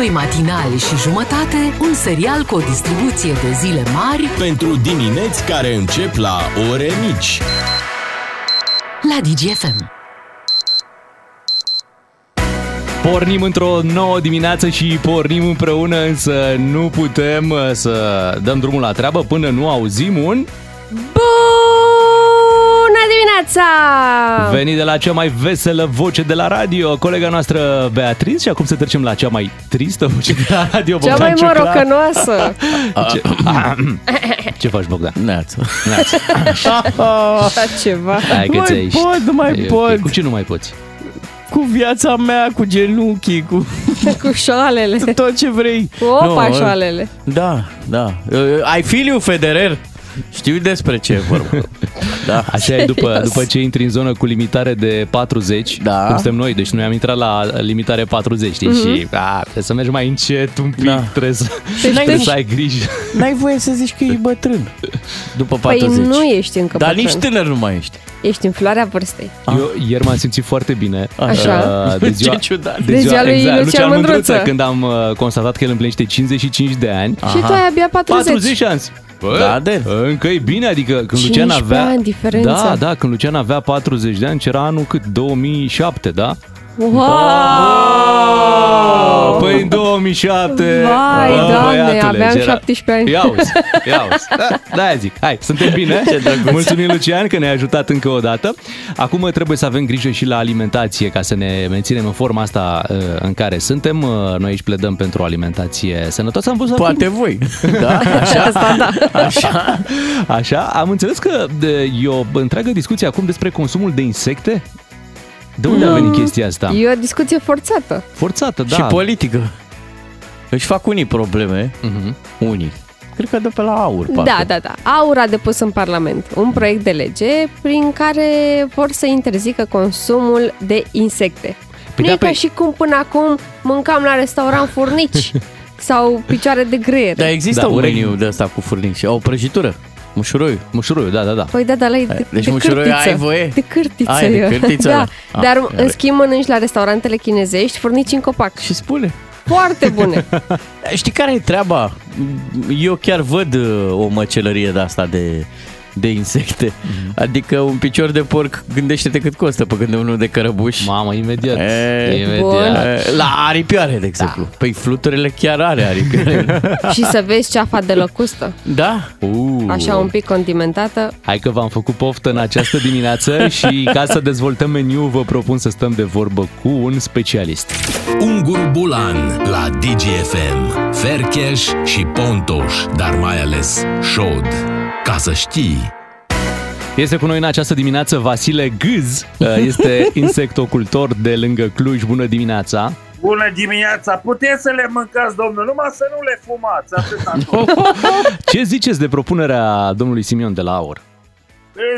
Doi matinali și jumătate, un serial cu o distribuție de zile mari Pentru dimineți care încep la ore mici. la DGFM. Pornim într-o nouă dimineață și pornim împreună, însă nu putem uh, să dăm drumul la treabă până nu auzim un Bună dimineața! venit de la cea mai veselă voce de la radio, colega noastră Beatrice și acum să trecem la cea mai tristă voce de la radio, Cea mai Bogdan Ciuclaru. morocănoasă! Ce, Ce faci, Bogdan? Neață. Neață. Așa ceva. Hai că Nu ți-ai mai ieșit. pot, nu mai E ok. pot. Cu ce nu mai poți? Cu viața mea, cu genunchii, cu Cu șoalele. tot ce vrei. Opa, Nu, șoalele. Da, da. Uh, I feel you, Federer. Știu despre ce e vorba. Da. Așa e după, Serios? după ce intri în zonă cu limitare de 40, Da. cum suntem noi, deci noi am intrat la limitare 40, știi, și a, trebuie să mergi mai încet un pic, Da. trebuie, să, Deci trebuie tu- să ai grijă. N-ai voie să zici că e bătrân după Păi 40. nu ești încă Dar bătrân. nici tânăr nu mai ești. Ești în floarea vârstei. Eu ieri m-am simțit foarte bine. Așa. uh, De ziua, Ce ciudat. De ziua lui Lucian Lucian Mândruță, Mândruță. când am uh, constatat că el împlinește 55 de ani. Și tu ai abia 40. 40 ani. Bă, Da, de. Încă e bine, adică când 15 Lucian avea... ani diferență. Da, da, când Lucian avea 40 de ani, era anul cât? 2007, da? Wow! Păi în 2007 Vai, bă, Doamne, băiatule, aveam era- 17 ani. Ia uzi, ia uzi. Da, da zic, hai, suntem bine. Mulțumim, Lucian, că ne-ai ajutat încă o dată. Acum trebuie să avem grijă și la alimentație ca să ne menținem în forma asta uh, în care suntem. Uh, Noi aici pledăm pentru o alimentație sănătoasă. Am văzut Poate voi. Da, așa. Asta da. Așa. Așa, am înțeles că de, e o întreagă discuție acum despre consumul de insecte. De unde a venit chestia asta? E o discuție forțată. Forțată, da. Și politică. Își fac unii probleme, Mhm. unii. Cred că de pe la aur, parcă. Da, da, da. Aur a depus în Parlament un proiect de lege prin care vor să interzică consumul de insecte. Păi nu da, e ca păi- și cum până acum mâncam la restaurant furnici sau picioare de greier. Dar există Da, un urechi. meniu de ăsta cu furnici. O prăjitură. Mușuroiu. Mușuroiul, da, da, da. Păi da, dar la e de, Deci de mușuroiul cârtiță. ai voie? De cârtiță. Ai, de e. cârtiță, Da, da. Ah, dar în iară. schimb mănânci la restaurantele chinezești furnici în copac. Și spune. Foarte bune. Știi care e treaba? Eu chiar văd uh, o măcelărie de asta de, de insecte. Mhm. Adică un picior de porc, gândește-te cât costă pe când e unul de cărăbuș. Mamă, imediat. E, imediat. bun. E, La aripioare, de exemplu. Da. Păi fluturile chiar are aripioare. și să vezi ceafa de lăcustă. da? Uh. Așa un pic condimentată. Hai că v-am făcut poftă în această dimineață și ca să dezvoltăm meniu vă propun să stăm de vorbă cu un specialist. Ungur Bulan la DGFM. Fercheș și Pontoș, dar mai ales Șod. Ca să știi... Este cu noi în această dimineață Vasile Gâz, este insectocultor de lângă Cluj. Bună dimineața! Bună dimineața! Puteți să le mâncați, domnul, numai să nu le fumați, atât tot. Ce ziceți de propunerea domnului Simion de la Aur?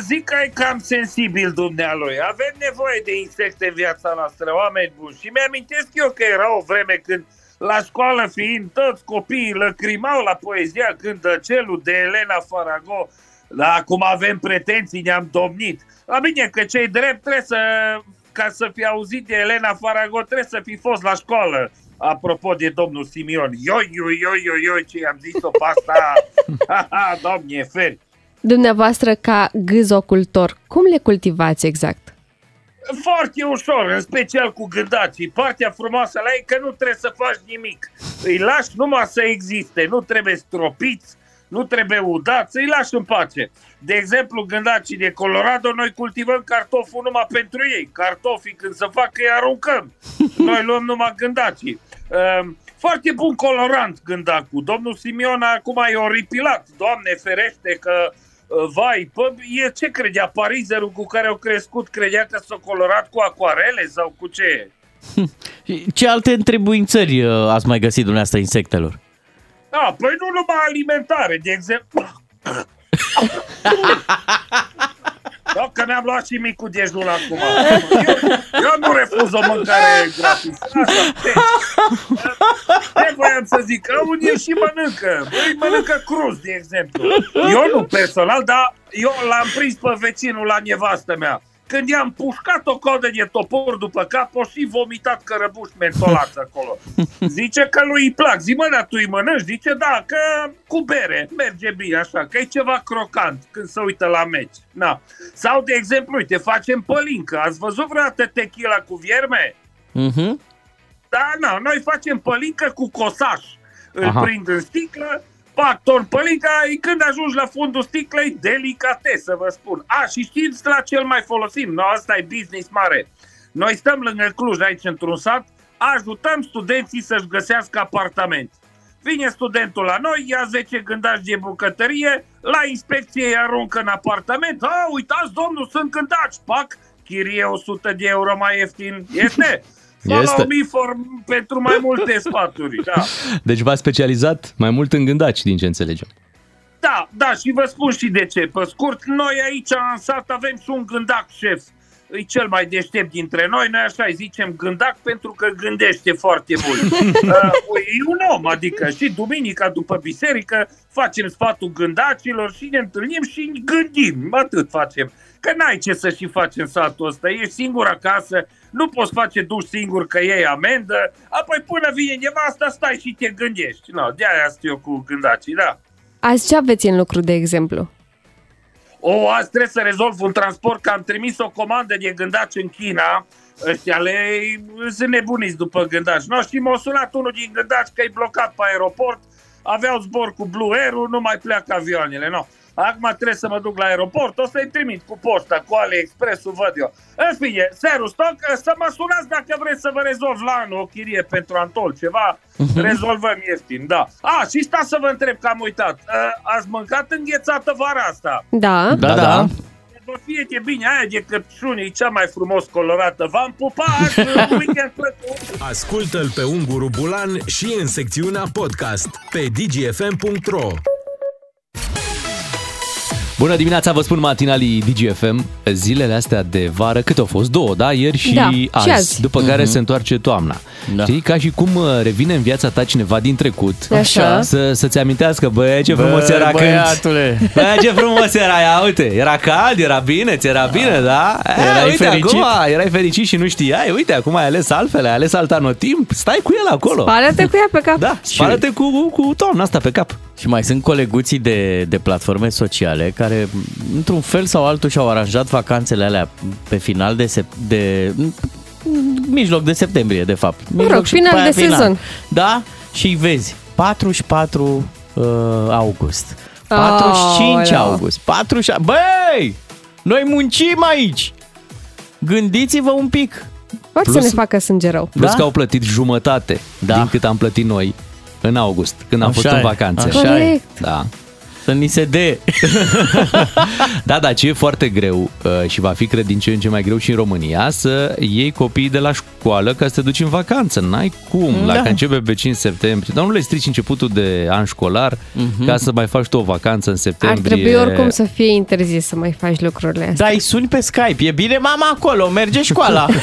Zic că e cam sensibil dumnealui. Avem nevoie de insecte în viața noastră, oameni buni. Și mi-amintesc eu că era o vreme când la școală fiind toți copiii lăcrimau la poezia Cântăcelul de Elena Farago. Da, acum avem pretenții, ne-am domnit. La bine că cei drept trebuie să, ca să fi auzit de Elena Farago, trebuie să fi fost la școală. Apropo de domnul Simion. Ioi, ioi, ioi, ioi, ioi, ce am zis-o pe asta. Ha, ha, Doamne, feri. Dumneavoastră, ca gâzocultor, cum le cultivați exact? Foarte ușor, în special cu gândacii. Partea frumoasă la ei că nu trebuie să faci nimic. Îi lași numai să existe, nu trebuie stropiți, nu trebuie udați, îi lași în pace. De exemplu, gândacii de Colorado, noi cultivăm cartoful numai pentru ei. Cartofii când se fac, îi aruncăm. Noi luăm numai gândacii. Um, Foarte bun colorant gândacul. Domnul Simion acum e oripilat. Doamne ferește că uh, vai, pă, e ce credea parizerul cu care au crescut? Credea că s-a colorat cu acoarele sau cu ce? Și Ce alte întrebuințări uh, ați mai găsit dumneavoastră insectelor? Da, păi nu numai alimentare, de exemplu. Da, că mi-am luat și micul dejun acum. Eu, eu nu refuz o mâncare gratis. Așa, deci, ce voiam să zic? Că unii și mănâncă. Îi mănâncă cruz, de exemplu. Eu nu personal, dar eu l-am prins pe vecinul la nevastă mea. Când i-am pușcat o codă de topor după cap, o și vomitat cărăbuș mentolați acolo. Zice că lui îi plac. Zi, mă, dar tu îi mănânci? Zice, da, că cu bere, merge bine așa, că e ceva crocant când se uită la meci. Na. Sau, de exemplu, uite, facem pălincă. Ați văzut vreodată tequila cu vierme? Mhm. Da, na, noi facem pălincă cu cosaș. Îl Aha. prind în sticlă, fac torn pălinca, și când ajungi la fundul sticlei, delicate, să vă spun. A, și știți la cel mai folosim? No, asta e business mare. Noi stăm lângă Cluj, aici într-un sat, ajutăm studenții să-și găsească apartament. Vine studentul la noi, ia 10 gândaci de bucătărie, la inspecție îi aruncă în apartament. A, uitați, domnul, sunt gândaci, pac, chirie 100 de euro mai ieftin. Este? Follow Este. me for, pentru mai multe sfaturi, da. Deci v-ați specializat mai mult în gândaci, din ce înțelegem. Da, da, și vă spun și de ce. Pe scurt, noi aici în sat avem și un gândac șef. E cel mai deștept dintre noi, noi așa îi zicem gândac pentru că gândește foarte mult. uh, e un om, adică și duminica după biserică facem sfatul gândacilor și ne întâlnim și gândim, atât facem. Că n-ai ce să și faci în satul ăsta, ești singur acasă, nu poți face duș singur că iei amendă, apoi până vine nevasta stai și te gândești. No, de-aia sunt eu cu gândacii, da. Azi ce aveți în lucru, de exemplu? O, azi trebuie să rezolv un transport, că am trimis o comandă de gândaci în China. Ăștia le sunt nebuniți după gândaci. No, și m-a sunat unul din gândaci că e blocat pe aeroport. Aveau zbor cu Blue Air-ul, nu mai pleacă avioanele. No. Acum trebuie să mă duc la aeroport, o să-i trimit cu poșta, cu AliExpress-ul, văd eu. În fine, seru stoc, să mă sunați dacă vreți să vă rezolv la anul o chirie pentru Antol, ceva, rezolvăm ieftin, da. A, și sta să vă întreb că am uitat. Ați mâncat înghețată vara asta? Da. Da, da. Vă fie de bine, aia de căpșuni e cea mai frumos colorată. V-am pupat, weekend plăcut! Ascultă-l pe Unguru Bulan și în secțiunea podcast pe dgfm.ro Bună dimineața, vă spun matinalii DGFM. Zilele astea de vară, cât au fost? Două, da? Ieri și, Da, și azi, azi. După care se întoarce toamna. Da. Știi? Ca și cum uh, revine în viața ta cineva din trecut. Așa. Să, să-ți amintească, bă, ce frumos Bă, era când... băiatule. Bă, ce frumos era ea, uite, era cald, era bine, ți era bine, da? E, Erai uite, fericit? acum erai fericit și nu știai, uite, acum ai ales altfel, ai ales alt anotimp, stai cu el acolo. Spală-te cu ea pe cap. Da, spală-te cu, cu toamna asta pe cap. Și mai sunt coleguții de, de platforme sociale care, într-un fel sau altul, și-au aranjat vacanțele alea pe final de, sep- de mijloc de septembrie, de fapt. Mijloc și final după aia de sezon. Da? Și îi vezi. 44 uh, august. 45 Aoleu. august. 46... Băi! Noi muncim aici! Gândiți-vă un pic. Poate să Plus- ne facă sânge rău. Plus Da? că au plătit jumătate Da. din cât am plătit noi în august, când am Așa fost în e, vacanțe. așa e. Corect. Da. Să ni se dea. Da, dar ce e foarte greu uh, și va fi, cred, din ce în ce mai greu și în România, să iei copiii de la școală ca să te duci în vacanță. N-ai cum, Da. dacă începe pe 5 septembrie. Dar nu le strici începutul de an școlar ca să mai faci tu o vacanță în Ar septembrie. trebui oricum să fie interzis să mai faci lucrurile astea. Da, îi suni pe Skype. E bine mama acolo, merge școala.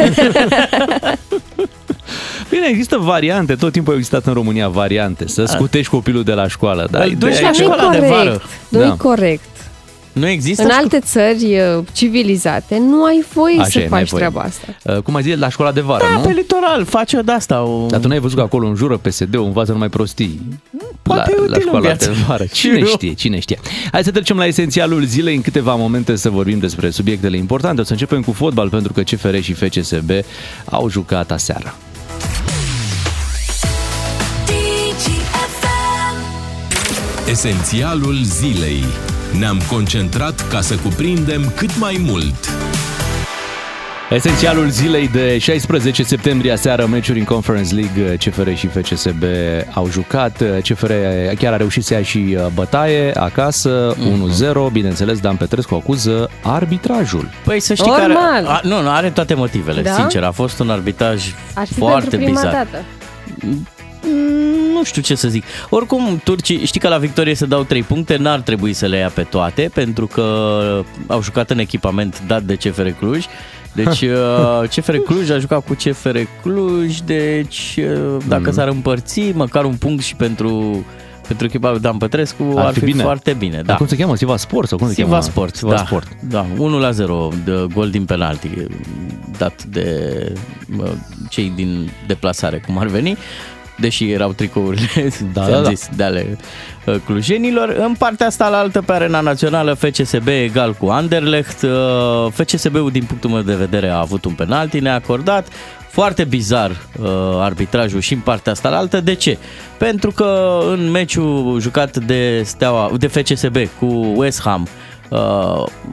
Bine, există variante, tot timpul au existat în România variante, să scutești copilul de la școală. Dar Îl duci ideea la e că- nu e școala de corect. vară. Nu Da. e corect. nu există În șco- alte țări uh, civilizate nu ai voie Așa să e, n-ai faci voie. treaba asta. Uh, Cum ai zis, la școala de vară, Da, nu? pe litoral, face o de-asta. O... Dar tu n-ai văzut că acolo înjură PSD-ul, învață numai prostii. Poate e la, util la în școala viață. de vară. Cine Știu eu. știe, cine știe. Hai să trecem la esențialul zilei în câteva momente să vorbim despre subiectele importante. O să începem cu fotbal pentru că CFR și FCSB au jucat aseară. Esențialul zilei. Ne-am concentrat ca să cuprindem cât mai mult. Esențialul zilei de 16 septembrie aseară, meciuri în Conference League, CFR și FCSB au jucat. CFR chiar a reușit să ia și uh, bătaie acasă, 1-0. Bineînțeles, Dan Petrescu acuză arbitrajul. Păi să știi că are, Normal. a, nu, nu, are toate motivele, Da? sincer. A fost un arbitraj Ar fi foarte pentru prima bizar. dată. Mm, Nu știu ce să zic. Oricum, turcii, știi că la victorie se dau 3 puncte, n-ar trebui să le ia pe toate, pentru că au jucat în echipament dat de CFR Cluj. Deci uh, CFR Cluj a jucat cu CFR Cluj, deci uh, dacă s-ar împărți, măcar un punct și pentru pentru echipa lui Dan Pătrescu Ar ar, fi fi, bine. foarte bine. Dar Da. cum se cheamă? Siva Sport sau cum se Siva cheamă? Sport, Siva da, Sport. Da, 1 la 0 de gol din penalti dat de mă, cei din deplasare, cum ar veni, deși erau tricourile, Da, ți-am da, da. zis, de ale uh, clujenilor. În partea asta, la altă, pe arena națională, FCSB egal cu Anderlecht. Uh, FCSB-ul, din punctul meu de vedere, a avut un penalti neacordat. Foarte bizar uh, arbitrajul și în partea asta la altă. De ce? Pentru că în meciul jucat de, Steaua, de FCSB cu West Ham, Uh,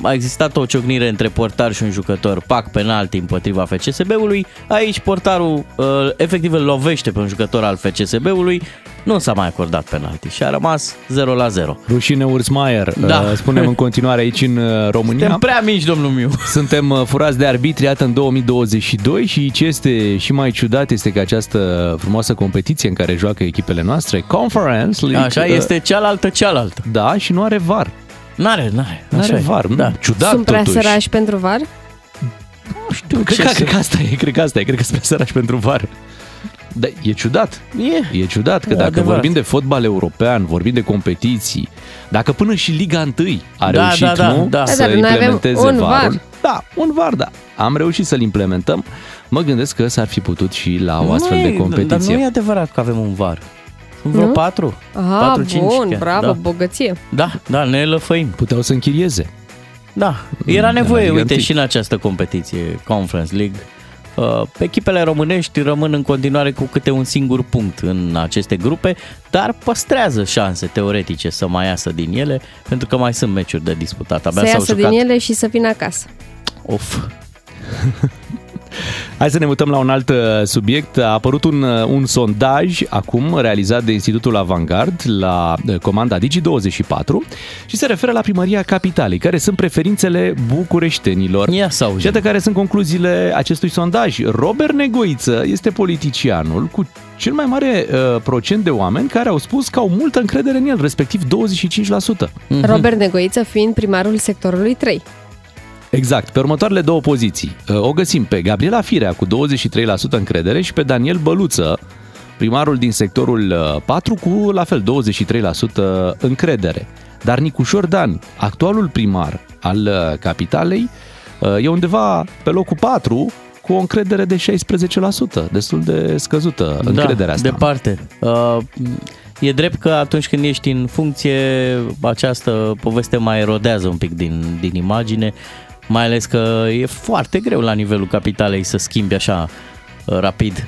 a existat o ciocnire între portar și un jucător, pac penalti împotriva FCSB-ului. Aici portarul uh, efectiv îl lovește pe un jucător al FCSB-ului. Nu s-a mai acordat penalti și a rămas 0 la 0. Rușine Ursmaier, Da. uh, spunem în continuare aici în uh, România. Suntem prea mici, domnul Miu. Suntem uh, furați de arbitri, iată, în 2022 și ce este și mai ciudat este că această frumoasă competiție în care joacă echipele noastre, Conference League, Așa uh, este cealaltă, cealaltă. Da, și nu are VAR. N-are, n-are. Nu Așa are e. VAR. Da. Ciudat Sunt prea totuși. sărași pentru var? Nu știu Cred ce că, să... cred că asta e, cred că asta e, cred că sunt prea sărași pentru VAR. Da, e ciudat. E. E ciudat că E dacă adevărat. vorbim de fotbal european, vorbim de competiții, dacă până și Liga 1 a Da, reușit, da, da, nu, da. să Da, dar noi avem implementeze un VAR-ul, VAR. da, un VAR, da. Am reușit să-l implementăm. Mă gândesc că s-ar fi putut și la o astfel Nu de e- competiție. Dar nu e adevărat că avem un VAR. Sunt vreo Nu? patru. Aha, patru, cinci bun, chiar. bravo, Da. bogăție. da, da, ne lăfăim. Puteau să închirieze. Da, era de la nevoie, Liga uite, întâi. și în această competiție, Conference League. Uh, Echipele românești rămân în continuare cu câte un singur punct în aceste grupe, dar păstrează șanse teoretice să mai iasă din ele, pentru că mai sunt meciuri de disputat. Abia Să s-au iasă jucat. din ele și să vină acasă. Of. Hai să ne mutăm la un alt uh, subiect. A apărut un, uh, un sondaj acum realizat de Institutul Avangard la uh, comanda Digi24 și se referă la primăria capitalei, care sunt preferințele bucureștenilor. Ia să Și auzim. iată care sunt concluziile acestui sondaj. Robert Negoiță este politicianul cu cel mai mare uh, procent de oameni care au spus că au multă încredere în el, respectiv 25%. Mhm. Robert Negoiță fiind primarul sectorului 3. Exact. Pe următoarele două poziții uh, o găsim pe Gabriela Firea cu 23% încredere și pe Daniel Băluță, primarul din sectorul uh, 4 cu la fel 23% încredere. Dar Nicușor Dan, actualul primar al uh, capitalei, uh, e undeva pe locul 4 cu o încredere de 16%, destul de scăzută încrederea asta. departe. Uh, e drept că atunci când ești în funcție, această poveste mai erodează un pic din, din imagine, mai ales că e foarte greu la nivelul capitalei să schimbi așa uh, rapid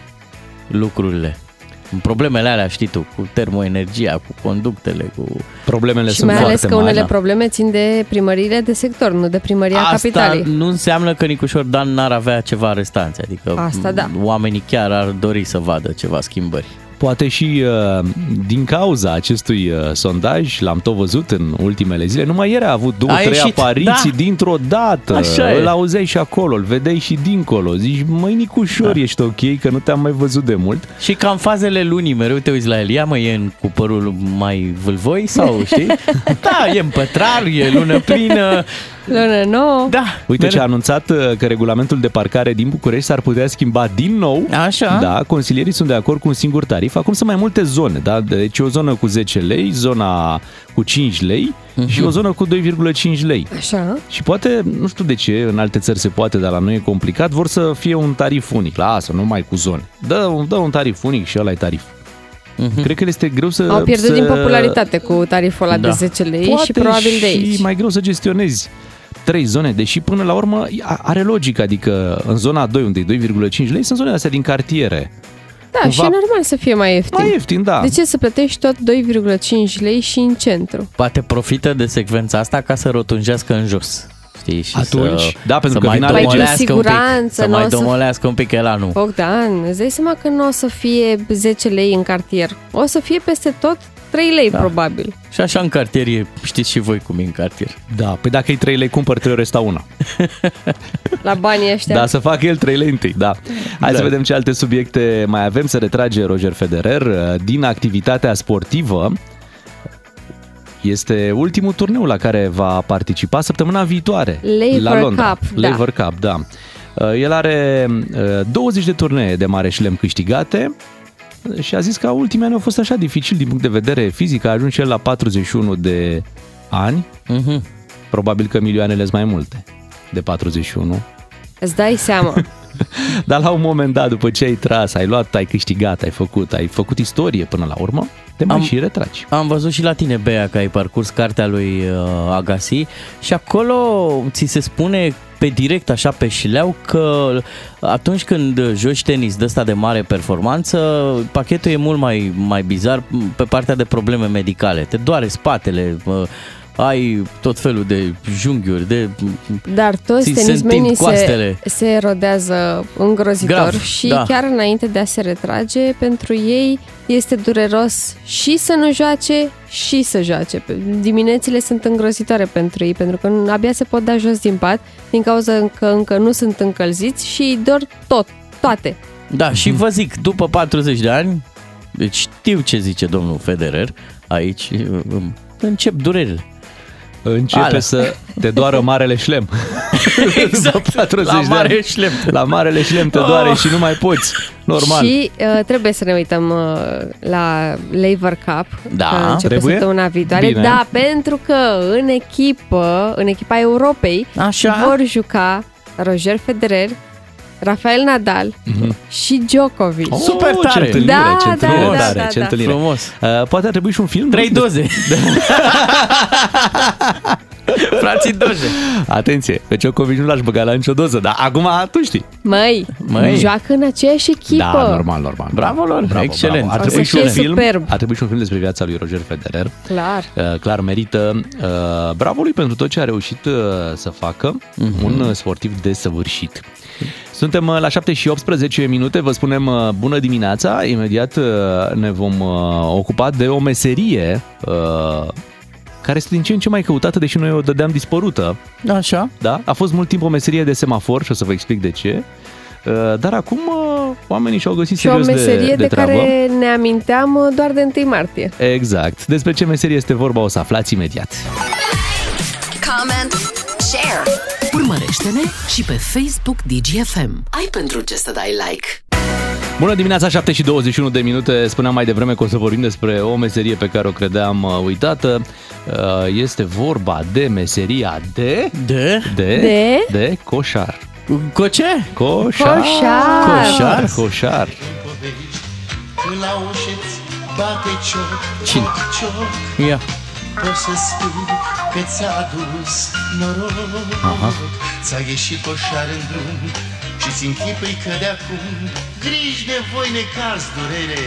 lucrurile. Problemele alea, știi tu, cu termoenergia, cu conductele, cu... Problemele Și sunt mai ales foarte că mari. unele da. probleme țin de primăriile de sector, nu de primăria Asta capitalei. nu înseamnă că Nicușor Dan n-ar avea ceva restanțe, adică Asta da. oamenii chiar ar dori să vadă ceva schimbări. Poate și uh, din cauza acestui uh, sondaj, l-am tot văzut în ultimele zile, numai ieri a avut două, A trei ieșit, apariții da. dintr-o dată. Așa e. Îl auzeai și acolo, îl vedeai și dincolo. Zici, măi Nicușor, Da. ești ok, că nu te-am mai văzut de mult. Și ca în fazele lunii, mereu te uiți la el, ia mă, e în cu părul mai vâlvoi sau știi? da, e în pătrar, e lună plină. Lună nouă. Da, Uite mereu. ce a anunțat uh, că regulamentul de parcare din București s-ar putea schimba din nou. Așa. Da, consilierii sunt de acord cu un singur tarif. Acum sunt mai multe zone, da? Deci o zonă cu 10 lei, zona cu 5 lei Mhm. și o zonă cu 2,5 lei. Așa. Și poate, nu știu de ce, în alte țări se poate, dar la noi e complicat, vor să fie un tarif unic. Lasă, nu mai cu zone. Dă, dă un tarif unic și ăla e tarif. Mhm. Cred că le este greu să... Au pierdut să... din popularitate cu tariful ăla Da. de 10 lei Poate și probabil de aici. și mai greu să gestionezi trei zone, deși până la urmă a- are logică, adică în zona 2, unde e 2,5 lei, sunt zonele astea din cartiere. Da, cumva- și e normal să fie mai ieftin. Mai ieftin, da. De ce să plătești tot 2,5 lei și în centru? Poate profită de secvența asta ca să rotunjească în jos. Știi? Și Atunci, să, da, pentru să că mai vin alegerile. domolească un pic, siguranță, să nu mai o să- domolească un pic elanul. Bogdan, îți dai seama că nu o să fie 10 lei în cartier. O să fie peste tot 3 lei, Da. probabil. Și așa în cartier e, știți și voi cum e în cartier. Da, păi dacă e 3 lei, cumpăr 3 ori ăsta una. La banii ăștia. Da, să facă el 3 lei întâi, da. Hai Da. să vedem ce alte subiecte mai avem. Să retrage Roger Federer uh, din activitatea sportivă. Este ultimul turneu la care va participa săptămâna viitoare Laver la Londra. Cup, da. Laver Cup, da. Uh, El are uh, 20 de turnee de mare șlem câștigate, și a zis că ultimii ani au fost așa dificil din punct de vedere fizic, a ajuns el la 41 de ani, Mhm. probabil că milioanele sunt mai multe de 41. Îți dai seama. Dar la un moment dat, după ce ai tras, ai luat, ai câștigat, ai făcut, ai făcut istorie până la urmă, te mai Am- și retragi. Am văzut și la tine, Bea, că ai parcurs cartea lui uh, Agassi și acolo ți se spune pe direct, așa pe șleau, că atunci când joci tenis de ăsta de mare performanță, pachetul e mult mai, mai bizar pe partea de probleme medicale. Te doare spatele, uh, ai tot felul de junghiuri, de... Dar toți Ți se tenismenii întind se, coastele. se erodează îngrozitor Grav, și da. chiar înainte de a se retrage, pentru ei este dureros și să nu joace și să joace. Diminețile sunt îngrozitoare pentru ei, pentru că abia se pot da jos din pat din cauza că încă nu sunt încălziți și îi dor tot, toate. Da, și vă zic, după 40 de ani, deci știu ce zice domnul Federer aici, um, încep durerile. Începe Alea. să te doară marele șlem. Exact, După 40 la de mare ani. șlem. La marele șlem te doare și nu mai poți. Normal. Și uh, trebuie să ne uităm uh, la Lever Cup, Da, că începe trebuie? săptămâna viitoare. Bine. Da, pentru că în echipă, în echipa Europei, Așa? vor juca Roger Federer, Rafael Nadal și Djokovic. Oh, Super Ce tare. întâlnire, Da, ce da, întâlnire da, tare, da, ce da. întâlnire. Frumos. Uh, poate ar trebui și un film. Trei doze. Frații doze. Atenție, că Djokovic nu l-aș băga la nicio doză, dar acum tu știi. Măi, Măi. joacă în aceeași echipă. Da, normal, normal. Bravo lor, excelent. Ar O trebui să și un fie film, superb. ar trebui și un film despre viața lui Roger Federer. Clar. Uh, clar merită. Uh, bravo lui pentru tot ce a reușit uh, să facă. Un uh, sportiv desăvârșit. Suntem uh, la 7 și 18 minute, vă spunem uh, bună dimineața. Imediat uh, ne vom uh, ocupa de o meserie uh, care este din ce în ce mai căutată, deși noi o dădeam dispărută. Așa. Da? A fost mult timp o meserie de semafor și o să vă explic de ce. Uh, Dar acum uh, oamenii și-au găsit Și o serios meserie de, de, de treabă. care ne aminteam uh, doar de 1 martie. Exact. Despre ce meserie este vorba o să aflați imediat. comment, share. Urmărește-ne și pe Facebook DGFM. Ai pentru ce să dai like. Bună dimineața, 7 și 21 de minute. Spuneam mai devreme că o să vorbim despre o meserie pe care o credeam uh, uitată. Uh, Este vorba de meseria de... De? De? De? De coșar. Cu ce? Coșar. Coșar. Coșar. Coșar. Când la ușă îți bate cioc, Cine? cioc Ia. Poți să spui că ți-a adus noroc Aha. Ți-a ieșit coșar în drum Și-ți închipui că de acum Griji de voi necaz durere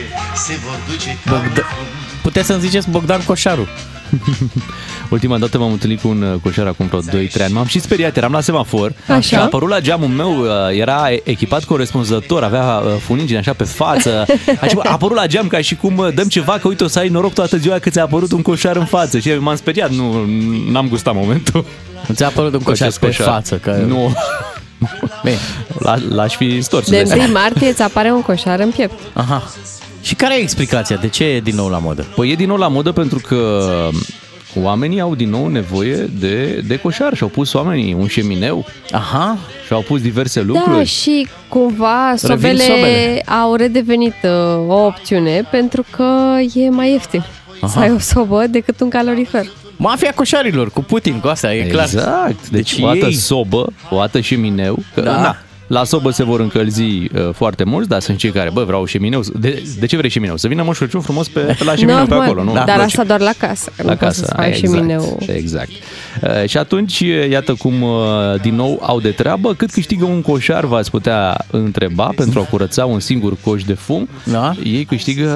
Se vor duce ca un Bogda- fum Puteți să-mi ziceți Bogdan Coșaru. Ultima dată m-am întâlnit cu un uh, coșar acum vreo 2-3 ani. M-am și speriat, eram la semafor Așa. și a apărut la geamul meu, uh, era echipat corespunzător, avea uh, funingine așa pe față. A, a apărut la geam ca și cum uh, dăm ceva, că uite o să ai noroc toată ziua că ți-a apărut un coșar în față. Și m-am speriat, nu, n-am gustat momentul. Nu ți-a apărut un coșar Acest pe față. Că... Nu, Bine. L- l-aș fi stors. De îți dai 1 seama. martie îți apare un coșar în piept. Aha. Și care e explicația? De ce e din nou la modă? Păi e din nou la modă pentru că oamenii au din nou nevoie de, de coșar și au pus oamenii un șemineu Aha. și au pus diverse Da, lucruri. și cumva sobele, sobele. au redevenit uh, o opțiune pentru că e mai ieftin să ai o sobă decât un calorifer. Mafia coșarilor, cu Putin, cu asta, e clar. Exact. Deci, Deci o dată ei- sobă, o dată șemineu. Că, Da. na, la sobă se vor încălzi uh, foarte mulți, dar sunt cei care, bă, vreau șemineu. De, de ce vrei șemineu? Să vină Moș Crăciun frumos pe, pe la șemineu pe Normal, acolo, nu? Dar Nu, asta doar la casă, că la nu poți casă. să faci exact, șemineu. Exact. Uh, și atunci, uh, iată cum uh, din nou au de treabă. Cât câștigă un coșar, v-ați putea întreba, pentru a curăța un singur coș de fum. Da. Ei câștigă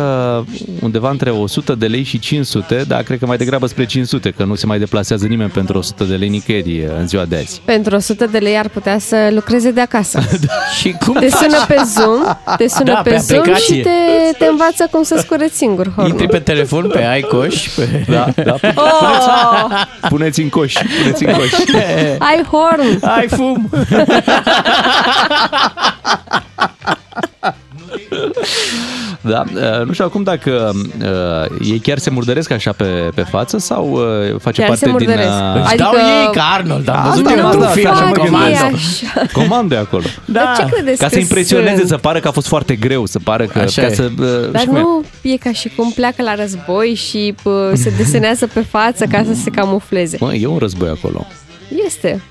undeva între 100 de lei și 500, dar cred că mai degrabă spre 500, că nu se mai deplasează nimeni pentru 100 de lei nicăieri uh, în ziua de azi. Pentru 100 de lei ar putea să lucreze de acasă. Și cum Te faci? sună pe Zoom, te sună Da, pe, pe Zoom aplicație. și te, te învață cum să scureți singur Intri hornul. pe telefon, pe iCoș, pe... Da, da. Oh, Puneți în coș, puneți în coș. ai horn! Ai fum! Da, uh, nu știu acum dacă uh, ei chiar se murdăresc așa pe, pe față sau uh, face Chiar parte se din... murdăresc. Uh, Își Adică- dau ei ca Arnold, am Asta văzut am eu într-un văzut, film. așa mă fac gândeam. ei Comando. așa. comande acolo. Dar ce credeți Ca să că impresioneze, sunt? să pară că a fost foarte greu, să pară că... Așa ca e. să, uh, Dar știi cum e? nu e ca și cum pleacă la război și pă, se desenează pe față ca să se camufleze. Mă, e un război acolo. Este.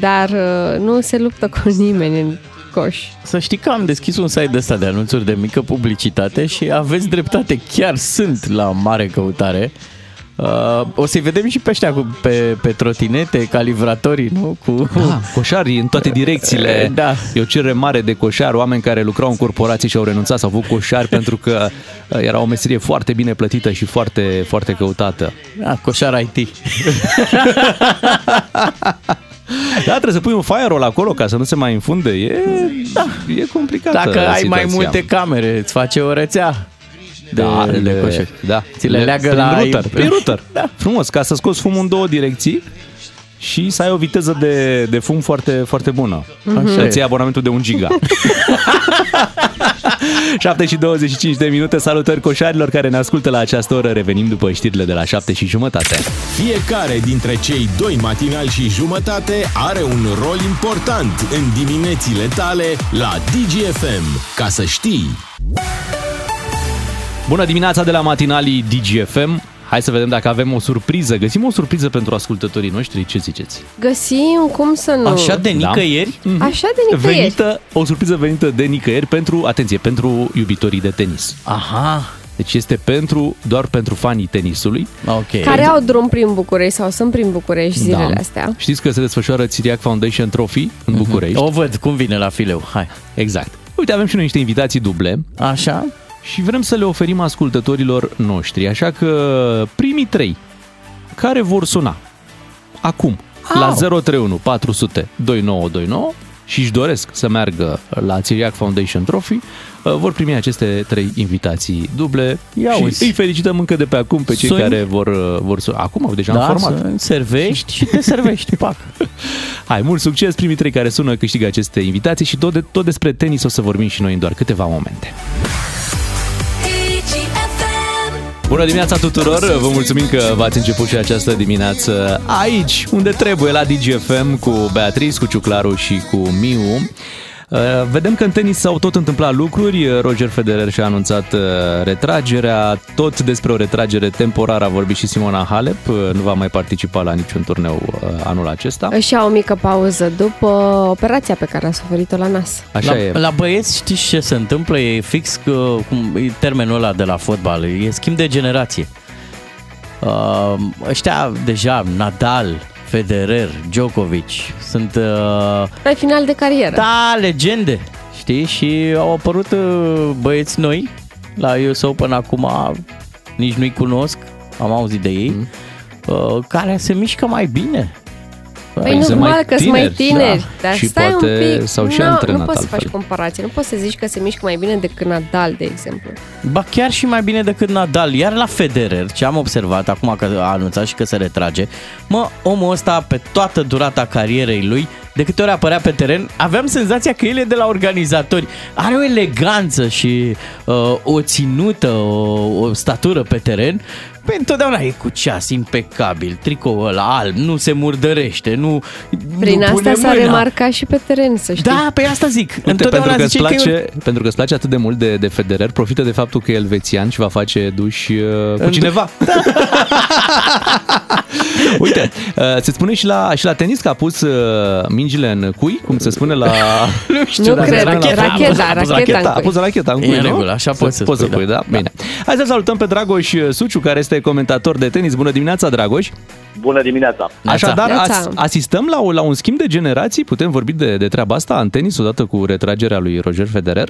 Dar uh, nu se luptă cu nimeni în coș. Să știi că am deschis un site de ăsta de anunțuri de mică publicitate și aveți dreptate, chiar sunt la mare căutare. Uh, o să-i vedem și pe ăștia cu, pe, pe trotinete, calivratorii, nu? Cu... Da, coșari în toate direcțiile. Da. E o cerere mare de coșari, oameni care lucrau în corporații și au renunțat, s-au făcut coșari pentru că uh, era o meserie foarte bine plătită și foarte, foarte căutată. Da, coșar IT. Da, trebuie să pui un firewall acolo ca să nu se mai infunde. E, da. e complicată Dacă ai mai situația. multe camere, îți face o rețea de, da, de le, coșari. da. Ți le leagă prin la... router, prin router. Da. Frumos, ca să scoți fumul în două direcții și să ai o viteză de, de fum foarte, foarte bună. Așa Să-ți e. iei abonamentul de 1 giga. 7 și 25 de minute, salutări coșarilor care ne ascultă la această oră. Revenim după știrile de la 7 și jumătate. Fiecare dintre cei doi matinali și jumătate are un rol important în diminețile tale la DGFM. Ca să știi... Bună dimineața de la matinalii DGFM. Hai să vedem dacă avem o surpriză. Găsim o surpriză pentru ascultătorii noștri. Ce ziceți? Găsim, cum să nu? Așa de Da. nicăieri? Așa de nicăieri. Venită, o surpriză venită de nicăieri pentru, atenție, pentru iubitorii de tenis. Aha, Deci este pentru, doar pentru fanii tenisului. ok. Care au drum prin București sau sunt prin București zilele Da. astea. Știți că se desfășoară Țiriac Foundation Trophy în București. O văd, cum vine la fileu, hai. Exact. Uite, avem și noi niște invitații duble Așa? Și vrem să le oferim ascultătorilor noștri. Așa că primii trei care vor suna acum la Au. 031 400 2929 și își doresc să meargă la Țiriac Foundation Trophy, uh, vor primi aceste trei invitații duble Ia și uzi. îi felicităm încă de pe acum pe cei Suni? care vor, uh, vor suna. Acum au deja Da, am format. să servești și te servești, pac. Hai, mult succes! Primii trei care sună câștigă aceste invitații și tot, de, tot despre tenis o să vorbim și noi în doar câteva momente. Bună dimineața tuturor! Vă mulțumim că v-ați început și această dimineață aici, unde trebuie, la DGFM, cu Beatrice, cu Ciuclaru și cu Miu. Uh, Vedem că în tenis s-au tot întâmplat lucruri. Roger Federer și-a anunțat uh, retragerea. Tot despre o retragere temporară a vorbit și Simona Halep. Uh, Nu va mai participa la niciun turneu uh, anul acesta. Își ia o mică pauză după operația pe care a suferit-o la nas. Așa la, e. la băieți știți ce se întâmplă? E fix că, cum, e termenul ăla de la fotbal, e schimb de generație. Uh, ăștia deja, Nadal, Federer, Djokovic, sunt uh, Pe final de carieră. da, legende, știi? Și au apărut uh, băieți noi la US Open acum, nici nu-i cunosc, am auzit de ei, Mm. uh, care se mișcă mai bine. Păi Sunt normal mai că sunt mai tineri, tineri, da. dar Și stai poate un pic. s-au și Nu- antrenat Nu poți să altfel. faci comparație, nu poți să zici că se mișcă mai bine decât Nadal, de exemplu. Ba chiar și mai bine decât Nadal. Iar la Federer, ce am observat acum că a anunțat și că se retrage, mă, omul ăsta pe toată durata carierei lui, de câte ori apărea pe teren, aveam senzația că el e de la organizatori. Are o eleganță și uh, o ținută, o, o statură pe teren. Păi întotdeauna e cu ceas impecabil, tricoul ăla alb, nu se murdărește, nu Prin nu asta pune s-a mâna. remarcat și pe teren, să știi. Da, pe asta zic. Uite, întotdeauna pentru că, îți zice place, că e pentru că îți place atât de mult de, de Federer, profită de faptul că e elvețian și va face duș uh, cu În- cineva. Uite, uh, se spune și la, și la tenis că a pus uh, mingile în cui, cum se spune la... nu știu, Nu dar cred, racheta. racheta, a pus racheta în a cui. pus racheta în E cui, în nu? regulă, așa poți să poți să spui, pui, da. da? Bine. Hai să salutăm pe Dragoș Suciu, care este comentator de tenis. Bună dimineața, Dragoș! Bună dimineața! Așadar, Neața. as, asistăm la, o, la un schimb de generații? Putem vorbi de, de treaba asta în tenis odată cu retragerea lui Roger Federer?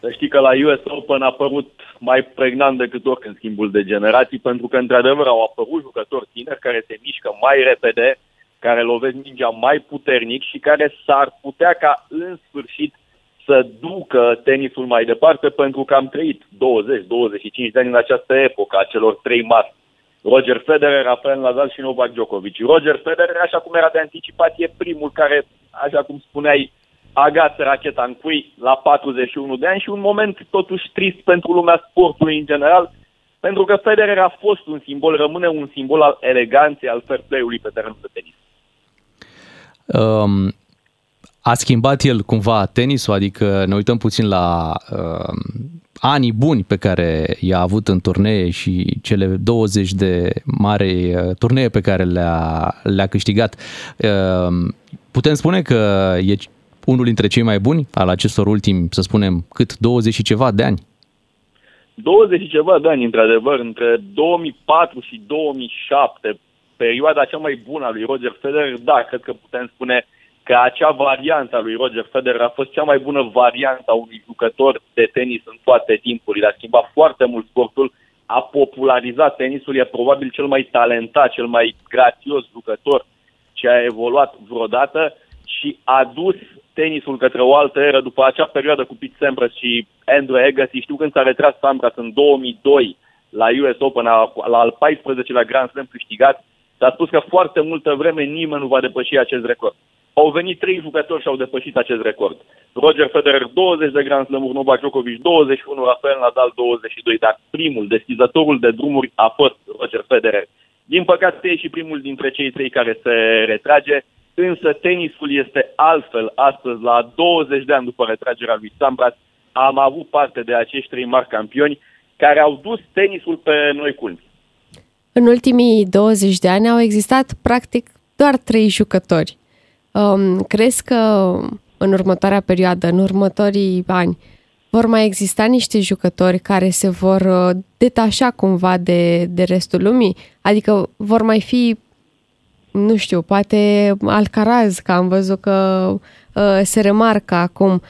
Să știi că la US Open a apărut mai pregnant decât oricând schimbul de generații, pentru că, într-adevăr, au apărut jucători tineri care se mișcă mai repede, care lovesc mingea mai puternic și care s-ar putea ca, în sfârșit, să ducă tenisul mai departe, pentru că am trăit 20-25 de ani în această epocă a celor trei mari. Roger Federer, Rafael Nadal și Novak Djokovic. Roger Federer, așa cum era de anticipat, e primul care, așa cum spuneai, agață racheta în cui la 41 de ani și un moment totuși trist pentru lumea sportului în general, pentru că Federer a fost un simbol, rămâne un simbol al eleganței, al fair play-ului pe terenul de tenis. Um, a schimbat el cumva tenisul, adică ne uităm puțin la uh, anii buni pe care i-a avut în turnee și cele 20 de mari uh, turnee pe care le-a, le-a câștigat. Uh, putem spune că e unul dintre cei mai buni al acestor ultimi, să spunem, cât 20 și ceva de ani? 20 și ceva de ani, într-adevăr, între 2004 și 2007, perioada cea mai bună a lui Roger Federer, da, cred că putem spune că acea variantă a lui Roger Federer a fost cea mai bună variantă a unui jucător de tenis în toate timpurile. A schimbat foarte mult sportul, a popularizat tenisul, e probabil cel mai talentat, cel mai grațios jucător ce a evoluat vreodată și a dus tenisul către o altă eră după acea perioadă cu Pete Sampras și Andrew Agassi. Știu când s-a retras Sampras în 2002 la US Open, la al 14-lea Grand Slam câștigat, s-a spus că foarte multă vreme nimeni nu va depăși acest record. Au venit trei jucători și au depășit acest record. Roger Federer 20 de Grand Slam-uri, Novak Djokovic 21, Rafael Nadal 22, dar primul deschizătorul de drumuri a fost Roger Federer. Din păcate e și primul dintre cei trei care se retrage, însă tenisul este altfel. Astăzi, la 20 de ani după retragerea lui Sampras, am avut parte de acești trei mari campioni care au dus tenisul pe noi culmi. În ultimii 20 de ani au existat practic doar trei jucători. Um, crezi că în următoarea perioadă, în următorii ani, vor mai exista niște jucători care se vor uh, detașa cumva de, de restul lumii? Adică vor mai fi, nu știu, poate Alcaraz, că am văzut că uh, se remarcă acum.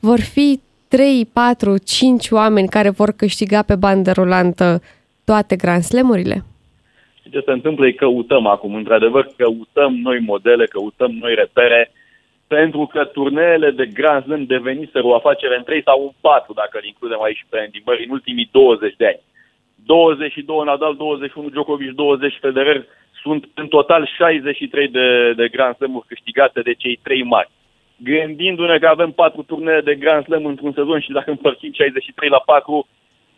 Vor fi 3, 4, 5 oameni care vor câștiga pe bandă rulantă toate Grand Slam-urile? Ce se întâmplă e căutăm acum, într-adevăr căutăm noi modele, căutăm noi repere, pentru că turneele de Grand Slam deveniseră o afacere în 3 sau în 4, dacă îl includem aici pe Andy Murray, în ultimii 20 de ani. 22 Nadal, 21 Djokovic, 20 Federer, sunt în total 63 de, de Grand Slam-uri câștigate de cei trei mari. Gândindu-ne că avem 4 turnee de Grand Slam într-un sezon și dacă împărțim 63 la 4,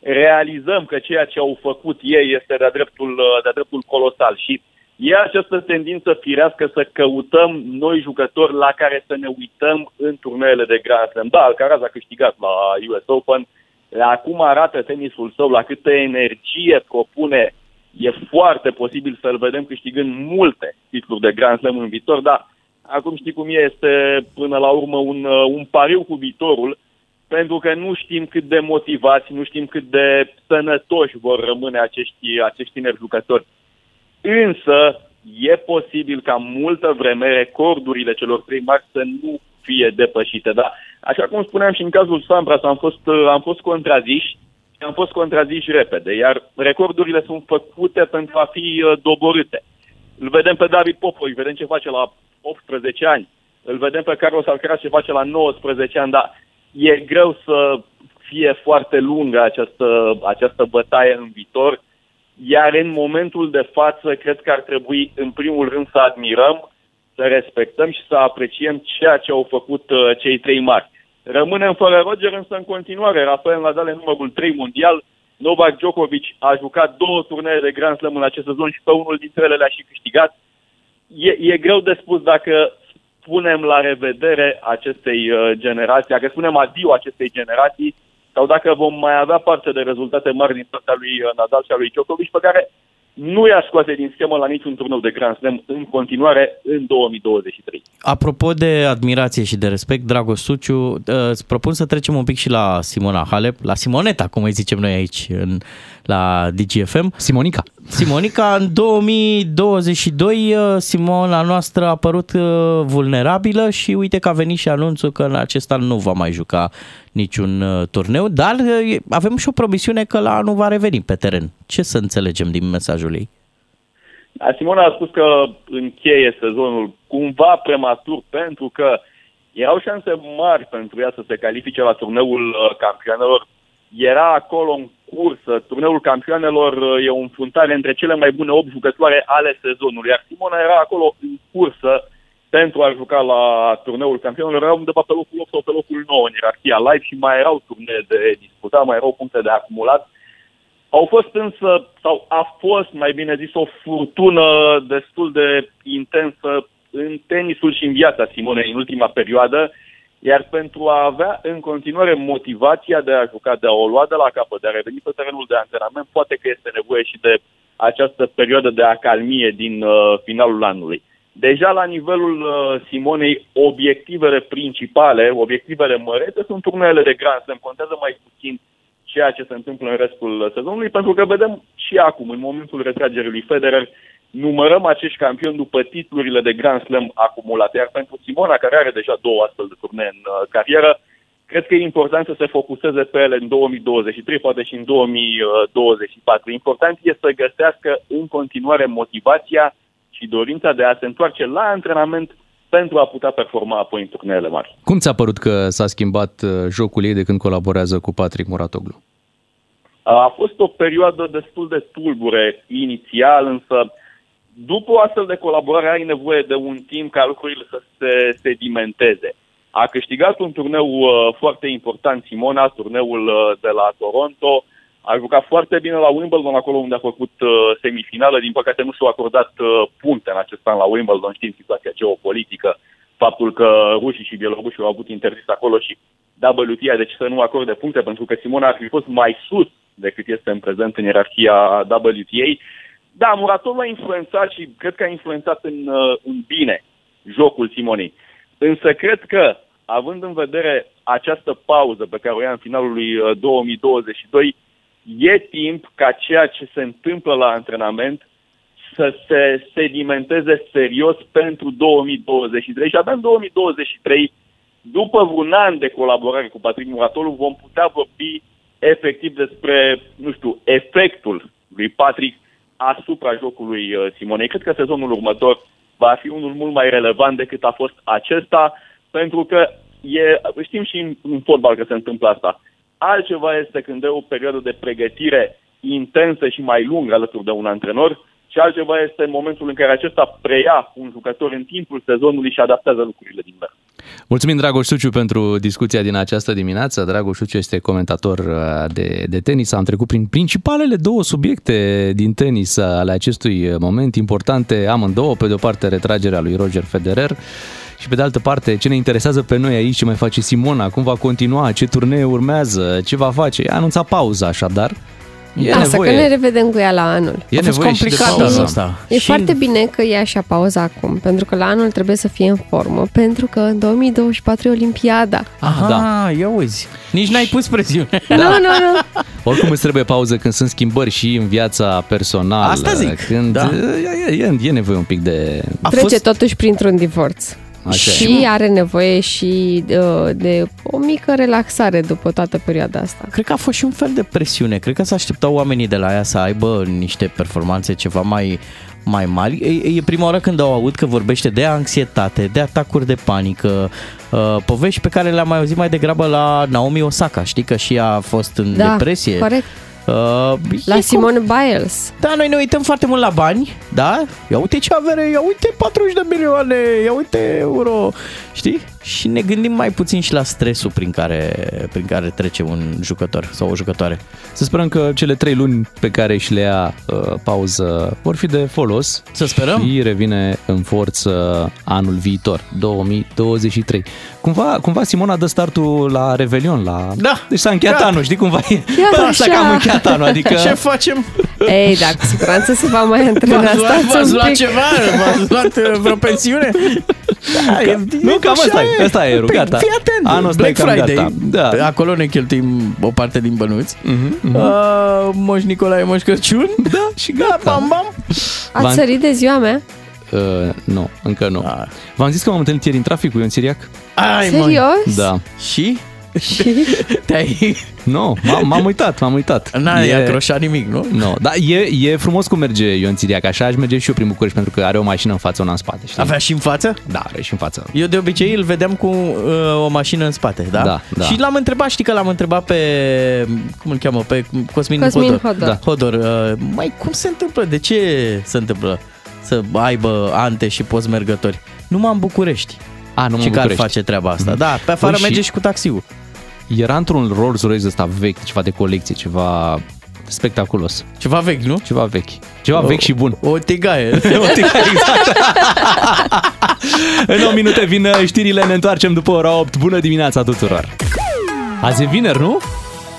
realizăm că ceea ce au făcut ei este de-a dreptul, de dreptul colosal. Și e această tendință firească să căutăm noi jucători la care să ne uităm în turneele de Grand Slam. Da, Alcaraz a câștigat la US Open, acum arată tenisul său, la câtă energie propune, e foarte posibil să-l vedem câștigând multe titluri de Grand Slam în viitor, dar acum știi cum e, este până la urmă un, un pariu cu viitorul, pentru că nu știm cât de motivați, nu știm cât de sănătoși vor rămâne acești, acești tineri jucători. Însă, e posibil ca multă vreme recordurile celor trei mari să nu fie depășite. Dar, așa cum spuneam și în cazul Sampras, am fost, am fost contraziși și am fost contraziși repede, iar recordurile sunt făcute pentru a fi uh, doborâte. Îl vedem pe David Popovic, vedem ce face la 18 ani, îl vedem pe Carlos Alcaraz ce face la 19 ani, dar e greu să fie foarte lungă această, această bătaie în viitor, iar în momentul de față cred că ar trebui în primul rând să admirăm, să respectăm și să apreciem ceea ce au făcut uh, cei trei mari. Rămânem fără Roger însă în continuare. Rafael Nadal e numărul 3 mondial, Novak Djokovic a jucat două turnee de Grand Slam în acest sezon și pe unul dintre ele le-a și câștigat. E, e greu de spus dacă spunem la revedere acestei uh, generații, dacă spunem adio acestei generații, sau dacă vom mai avea parte de rezultate mari din partea lui uh, Nadal și a lui Djokovic, pe care nu i-aș scoate din schemă la niciun turneu de Grand Slam în continuare în 2023. Apropo de admirație și de respect, Dragos Suciu, uh, îți propun să trecem un pic și la Simona Halep, la Simoneta, cum îi zicem noi aici în, la DGFM. Simonica. Simonica, în 2022, uh, Simona noastră a apărut uh, vulnerabilă și uite că a venit și anunțul că în acest an nu va mai juca niciun turneu, dar avem și o promisiune că la anul va reveni pe teren. Ce să înțelegem din mesajul ei? Simona a spus că încheie sezonul cumva prematur pentru că erau șanse mari pentru ea să se califice la turneul uh, campionelor. Era acolo în cursă. Turneul campionelor uh, e o înfruntare între cele mai bune 8 jucătoare ale sezonului, iar Simona era acolo în cursă pentru a juca la turneul campionilor erau undeva pe locul 8 sau pe locul 9 în ierarhia live și mai erau turnee de disputat, mai erau puncte de acumulat. Au fost însă, sau a fost, mai bine zis, o furtună destul de intensă în tenisul și în viața Simonei în ultima perioadă, iar pentru a avea în continuare motivația de a juca, de a o lua de la capăt, de a reveni pe terenul de antrenament, poate că este nevoie și de această perioadă de acalmie din uh, finalul anului. Deja la nivelul uh, Simonei, obiectivele principale, obiectivele mărete sunt turneele de Grand Slam. Contează mai puțin ceea ce se întâmplă în restul sezonului, pentru că vedem și acum, în momentul retragerii lui Federer, numărăm acești campioni după titlurile de Grand Slam acumulate. Iar pentru Simona, care are deja două astfel de turnee în uh, carieră, cred că e important să se focuseze pe ele în 2023, poate și în 2024. Important este să găsească în continuare motivația și dorința de a se întoarce la antrenament pentru a putea performa apoi în turneele mari. Cum ți-a părut că s-a schimbat uh, jocul ei de când colaborează cu Patrick Muratoglu? A fost o perioadă destul de tulbure inițial, însă după o astfel de colaborare ai nevoie de un timp ca lucrurile să se sedimenteze. A câștigat un turneu uh, foarte important Simona, turneul uh, de la Toronto, a jucat foarte bine la Wimbledon, acolo unde a făcut uh, semifinală. Din păcate nu și-au acordat uh, puncte în acest an la Wimbledon, știm situația geopolitică, faptul că rușii și bielorușii au avut interzis acolo și WTA deci să nu acorde puncte, pentru că Simona ar fi fost mai sus decât este în prezent în ierarhia WTA. Da, Muratov a influențat și cred că a influențat în, uh, în bine jocul Simonei. Însă cred că, având în vedere această pauză pe care o ia în finalul lui 2022, e timp ca ceea ce se întâmplă la antrenament să se sedimenteze serios pentru 2023 și abia în 2023, după un an de colaborare cu Patrick Muratolu, vom putea vorbi efectiv despre, nu știu, efectul lui Patrick asupra jocului uh, Simonei. Cred că sezonul următor va fi unul mult mai relevant decât a fost acesta, pentru că e, știm și în, în fotbal că se întâmplă asta. Altceva este când e o perioadă de pregătire intensă și mai lungă alături de un antrenor și altceva este în momentul în care acesta preia un jucător în timpul sezonului și adaptează lucrurile din mers. Mulțumim, Dragoș Suciu, pentru discuția din această dimineață. Dragoș Suciu este comentator uh, de, de tenis. Am trecut prin principalele două subiecte din tenis ale acestui moment, importante amândouă. Pe de o parte, retragerea lui Roger Federer și pe de altă parte, ce ne interesează pe noi aici, ce mai face Simona, cum va continua, ce turnee urmează, ce va face. A anunțat pauza așadar. E Asta nevoie. că ne revedem cu ea la anul. E nevoie complicat și de asta. E și foarte bine că ia așa pauza acum, pentru că la anul trebuie să fie în formă, pentru că în 2024 e Olimpiada. Aha, da. ia uzi. Nici n-ai pus presiune. Da. Nu, nu, nu. Oricum îți trebuie pauză când sunt schimbări și în viața personală. Asta zic. Când da. e, e, e nevoie un pic de... A Trece fost... totuși printr-un divorț. Așa. Și are nevoie și uh, de o mică relaxare după toată perioada asta. Cred că a fost și un fel de presiune. Cred că s-a așteptau oamenii de la ea să aibă niște performanțe ceva mai mai mari. E, e prima oară când au aud că vorbește de anxietate, de atacuri de panică, uh, povești pe care le-am mai auzit mai degrabă la Naomi Osaka. Știi că și ea a fost în da, depresie. corect. Uh, la Simone cum... Biles. Da, noi ne uităm foarte mult la bani, da? Ia uite ce avere, ia uite 40 de milioane, ia uite euro, știi? Și ne gândim mai puțin și la stresul prin care, prin care trece un jucător sau o jucătoare. Să sperăm că cele trei luni pe care și le ia uh, pauză vor fi de folos. Să sperăm. Și revine în forță anul viitor, 2023. Cumva, cumva Simona dă startul la Revelion, la... Da. Deci s-a încheiat Gata. anul, știi cumva e? Iar Asta că am încheiat anul, adică... Ce facem? Ei, da, cu siguranță se va mai antrena. V-ați luat, Stați v-ați un luat pic. ceva? V-ați luat uh, vreo pensiune? Da, e, Nu, cam așa asta e, asta e, Păi, gata. Fii atent, Anul ăsta Black e cam Friday, gata. Da. acolo ne cheltuim o parte din bănuți. Mhm, Uh, Moș Nicolae, Moș Crăciun. Da, și gata. Bam, bam. V-am- Ați sărit de ziua mea? Uh, nu, încă nu. Ah. V-am zis că m-am întâlnit ieri în trafic cu Ion Siriac? Ai, mă. Serios? Da. Și? Și? Te-ai... Nu, m-am, m-am uitat, m-am uitat. N-ai acroșat nimic, nu? Nu, dar e, e frumos cum merge Ion Țiriac, așa aș merge și eu prin București, pentru că are o mașină în față, una în spate, știi? Avea și în față? Da, are și în față. Eu de obicei îl vedeam cu uh, o mașină în spate, da? Da, da. Și l-am întrebat, știi că l-am întrebat pe, cum îl cheamă, pe Cosmin, Cosmin Hodor. Hodor. Da. Hodor, uh, mai cum se întâmplă? De ce se întâmplă să aibă ante și poți mergători? numai în București. A, nu și în că ar București. face treaba asta. Da, pe afară Păi și- merge și cu taxiul. Era într-un Rolls Royce ăsta vechi, ceva de colecție, ceva spectaculos. Ceva vechi, nu? Ceva vechi. Ceva vechi și bun. O tigaie. O tigaie, exact. În 9 minute vin uh, știrile, ne întoarcem după ora 8. Bună dimineața tuturor! Azi e vineri, nu?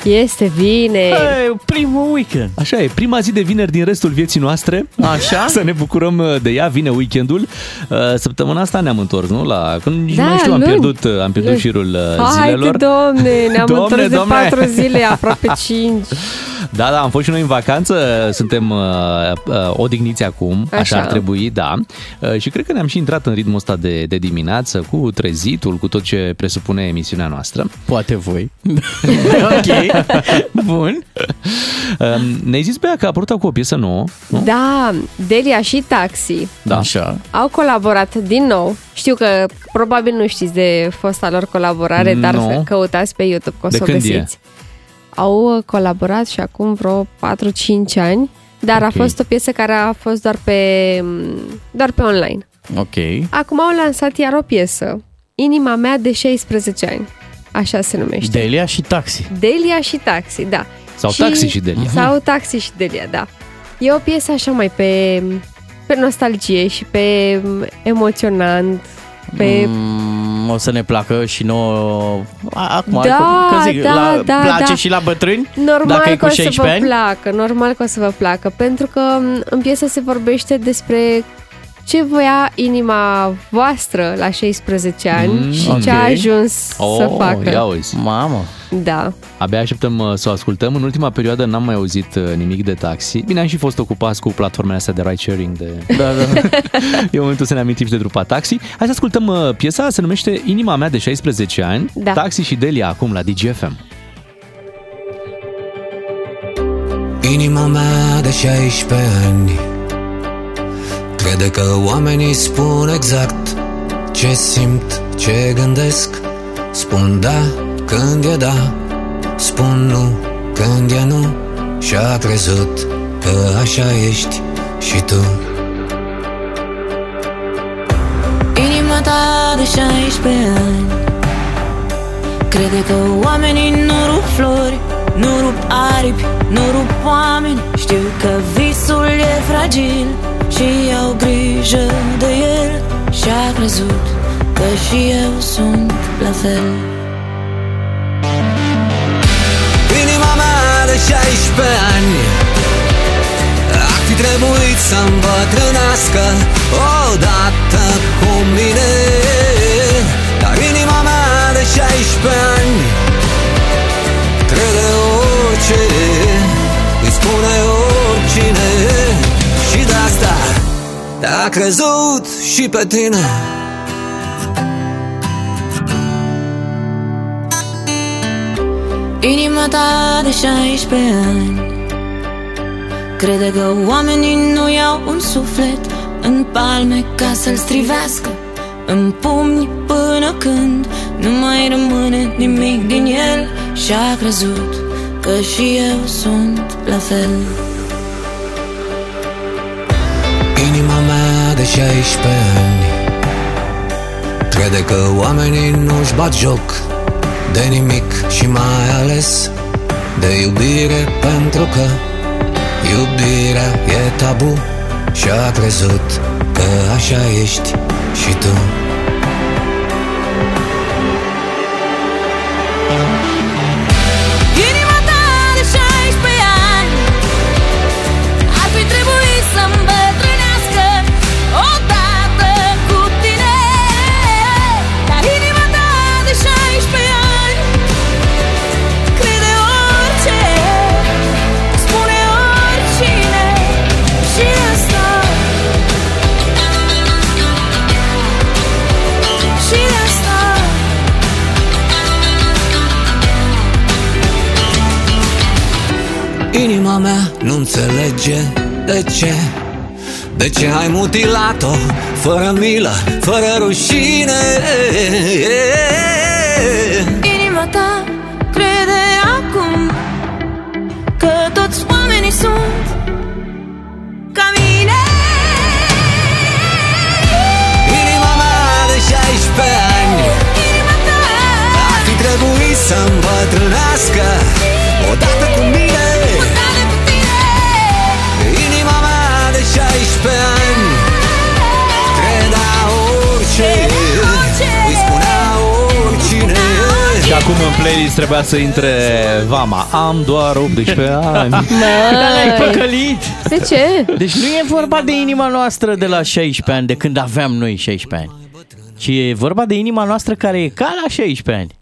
Este vineri. Hey, primul weekend. Așa e, prima zi de vineri din restul vieții noastre. Așa? Să ne bucurăm uh, de ea, vine weekendul. Uh, Săptămâna asta ne-am întors, nu? La, când nici Da, nu mai știu, am luni. pierdut, uh, am pierdut Luni. șirul uh, Haide, zilelor. domne, ne-am Domne, întors de domne. patru zile, aproape cinci. Da, da, am fost și noi în vacanță, suntem uh, uh, odihniți acum, așa. Așa. ar trebui, da. Uh, și cred că ne-am și intrat în ritmul ăsta de, de dimineață, cu trezitul, cu tot ce presupune emisiunea noastră. Poate voi. ok. Bun. Uh, ne-ai zis, Bea, că a apărut cu o piesă nouă, nu? Da, Delia și Taxi Da. Așa. au colaborat din nou. Știu că probabil nu știți de fosta lor colaborare, dar Nu. să căutați pe YouTube că o De să o când e? găsiți. Au uh, colaborat și acum vreo 4-5 ani, dar Ok. a fost o piesă care a fost doar pe, doar pe online. Ok. Acum au lansat iar o piesă, Inima mea de 16 ani. Așa se numește. Delia și taxi. Delia și Taxi, da. Sau Taxi și Delia. Sau Taxi și Delia, da. E o piesă așa mai pe, pe nostalgie și pe emoționant, pe... Mm, o să ne placă și nouă a- acum, Da, că zic, da, la, da, place da. și la bătrâni? Normal dacă e că cu o să 16 vă ani? placă, normal că o să vă placă, pentru că m, în piesă se vorbește despre ce voia inima voastră la 16 ani Mm, și ok. ce a ajuns să Oh, facă. ia uzi. Mamă. Da. Abia așteptăm uh, să o ascultăm. În ultima perioadă n-am mai auzit uh, nimic de taxi. Bine, am și fost ocupați cu platformele astea de ride sharing. De... Da, da. e momentul să ne amintim și de trupa Taxi. Hai să ascultăm uh, piesa, se numește Inima mea de 16 ani. Da. Taxi și Delia acum la DGFM. Inima mea de 16 ani Crede că oamenii spun exact Ce simt, ce gândesc. Spun da când e da Spun nu când e nu. Și-a crezut că așa ești și tu. Inima ta de 16 ani. Crede că oamenii nu rup flori Nu rup aripi, nu rup oameni. Știu că visul e fragil Și au grijă de el. Și-a crezut că și eu sunt la fel. Inima mea de 16 ani. Ar fi trebuit să îmbătrânească Odată cu mine. Dar inima mea de 16 ani. Crede orice Îi spune oricine. Și de asta A crezut și pe tine. Inima ta de 16 ani Crede că oamenii nu iau un suflet În palme ca să-l strivească. În pumni până când Nu mai rămâne nimic din el. Și-a crezut că și eu sunt la fel. Inima mea de 16 ani. Crede că oamenii nu-și bat joc De nimic și mai ales De iubire pentru că Iubirea e tabu Și-a crezut că așa ești și tu înțelege? De ce? De ce ai mutilat-o? Fără milă, fără rușine. Inima ta crede acum Că toți oamenii sunt ca mine. Inima mea de 16 ani. Ar fi trebuit să îmbătrânească. Și acum în playlist trebuia să intre Vama. Am doar 18 ani. Dar l-ai păcălit! De ce? Deci nu e vorba de inima noastră de la 16 ani, de când aveam noi 16 ani. Ci e vorba de inima noastră care e ca la 16 ani.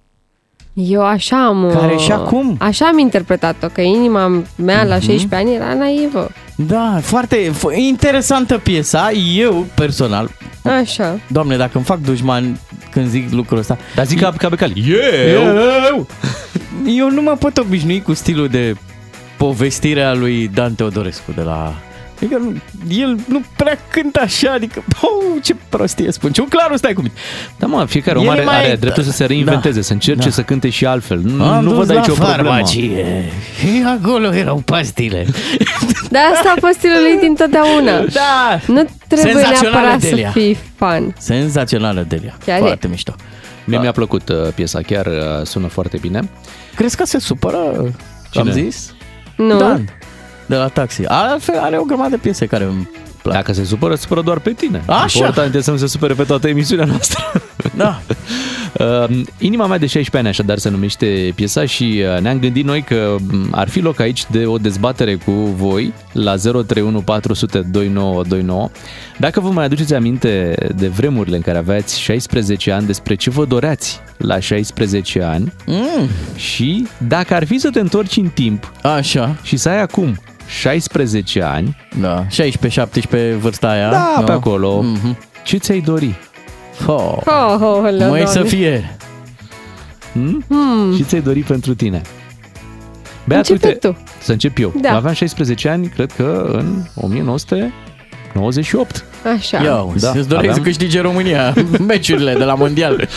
Eu așa am... Care uh, și acum? Așa am interpretat-o, că inima mea la 16 ani era naivă. Da, foarte f- interesantă piesa. Eu, personal, Așa. doamne, dacă îmi fac dușman când zic lucrul ăsta... Dar zic ca, ca pe cali. Eu, eu, eu nu mă pot obișnui cu stilul de povestire a lui Dan Teodorescu de la... Adică nu, el nu prea cântă așa, adică, oh, ce prostie spun. Ce clar, stai cu mine. Da, mă, fiecare om El are, mai- are dreptul să se reinventeze, Da. să încerce Da. să cânte și altfel. Nu, Am nu dus văd la aici o problemă. farmacie și acolo erau pastile. Dar asta a fost stilul lui dintotdeauna. Da! Nu trebuie Senzațională, neapărat Delia. să fii fan. Senzațională, Delia. Chiar e. Foarte mișto. Mie mi-a plăcut uh, piesa, chiar uh, sună foarte bine. Crezi că se supără? Cine? Am zis? Nu. Dan, de la taxi. Altfel are o grămadă de piese care îmi plac. Dacă se supără, se supără doar pe tine. Așa. Important e să nu se supere pe toată emisiunea noastră. Da. Uh, Inima mea de 16 ani, așadar se numește piesa și uh, ne-am gândit noi că m, ar fi loc aici de o dezbatere cu voi la 031 400 2929. Dacă vă mai aduceți aminte de vremurile în care aveați 16 ani, despre ce vă doreați la 16 ani Mm. și dacă ar fi să te întorci în timp Așa. și să ai acum 16 ani, Da. 16-17 vârsta aia. da, nu? pe acolo, Mhm. ce ți-ai dori? Oh. Oh, oh, oh, Măi să fie. Hmm? Hmm. Și ți-ai dori pentru tine? Beat, Începe uite, tu. să încep eu. Da. Aveam 16 ani, cred că în 1998. Așa. Ia, Da, da, îți doreai aveam- să câștige România meciurile de la Mondial.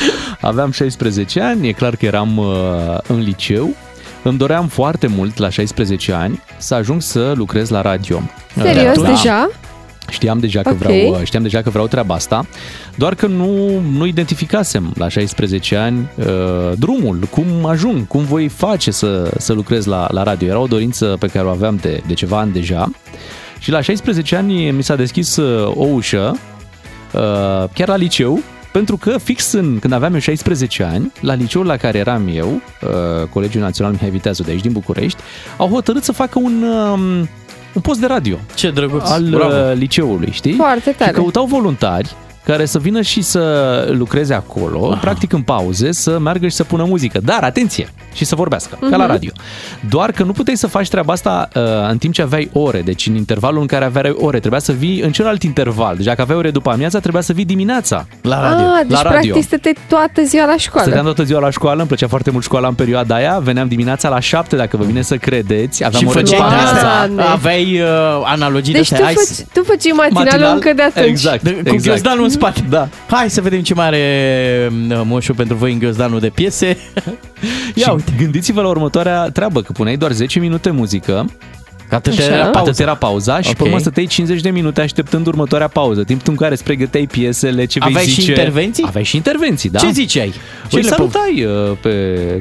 Aveam 16 ani, e clar că eram uh, în liceu. Îmi doream foarte mult la 16 ani să ajung să lucrez la radio. Serios, Da. deja? Știam deja, că Ok. vreau, știam deja că vreau treaba asta, doar că nu, nu identificasem la 16 ani uh, drumul, cum ajung, cum voi face să, să lucrez la, la radio. Era o dorință pe care o aveam de, de ceva ani deja și la 16 ani mi s-a deschis uh, o ușă, uh, chiar la liceu, pentru că fix în, când aveam eu 16 ani, la liceul la care eram eu, uh, Colegiul Național Mihai Viteazu de aici din București, au hotărât să facă un, um, un post de radio Ce drăguț. al Bravo. uh, liceului, știi? Foarte tare. Și căutau voluntari care să vină și să lucreze acolo, Aha. practic în pauze, să meargă și să pună muzică. Dar, atenție, și să vorbească, uh-huh. ca la radio. Doar că nu puteai să faci treaba asta uh, în timp ce aveai ore, deci în intervalul în care aveai ore, trebuia să vii în celălalt interval. Deci dacă aveai ore după amiaza, trebuia să vii dimineața La radio. Ah, deci la radio. practic stăteai toată ziua la școală. Stăteam toată ziua la școală, îmi plăcea foarte mult școala în perioada aia, veneam dimineața la 7, dacă vă vine să credeți, aveam Și ore făceai după de amiaza. astea. Doamne. Aveai uh, analogii Deci de tu, astea. Hai să- făci, tu făceai matinalul Matinal? încă de atunci. Exact, de, cu exact. Ghiozdanul în spate. Da. Hai să vedem ce mai are uh, moșul pentru voi în ghiozdanul de piese. Ia și uite. gândiți-vă la următoarea treabă, că puneai doar 10 minute muzică, Atât Așa. era Atât pauza. era pauza și Ok. pe urmă stăteai 50 de minute așteptând următoarea pauză, timp în care îți pregăteai piesele, ce vei Aveai și zice. intervenții? Aveai și intervenții, da. Ce ziceai? Ce Îi le salutai uh, pe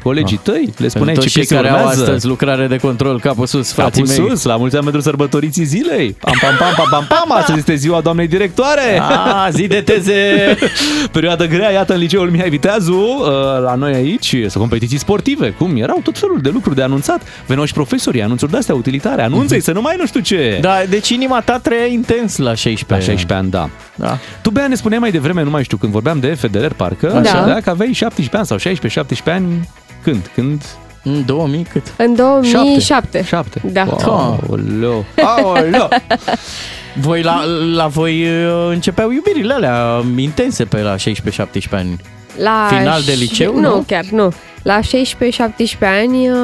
colegii tăi, le spuneai Pentru ce toți cei piese care au urmează. astăzi lucrare de control, capul sus, frații Capul mei. sus, la mulți ani pentru sărbătoriții zilei. Pam, pam, pam, pam, pam, pam, astăzi este ziua doamnei directoare. A, zi de teze! Perioadă grea, iată, în liceul Mihai Viteazu, uh, la noi aici, sunt competiții sportive, cum erau tot felul de lucruri de anunțat. Veneau și profesorii, anunțuri de-astea utilitare, anunțe să nu mai nu știu ce. Da, deci inima ta trăia intens la 16 La 16 ani, da. Da. Tu, Bea, ne spuneai mai devreme, nu mai știu, când vorbeam de Federer, parcă, Da. așa, că aveai 17 ani sau 16-17 ani. Când? Când? În 2000 cât? În 2007. 7. Da. Aoleu. Aoleu. Voi la, la voi uh, începeau iubirile alea intense pe la 16-17 ani. La Final de ș- liceu, Nu, nu? chiar nu. La 16-17 ani uh,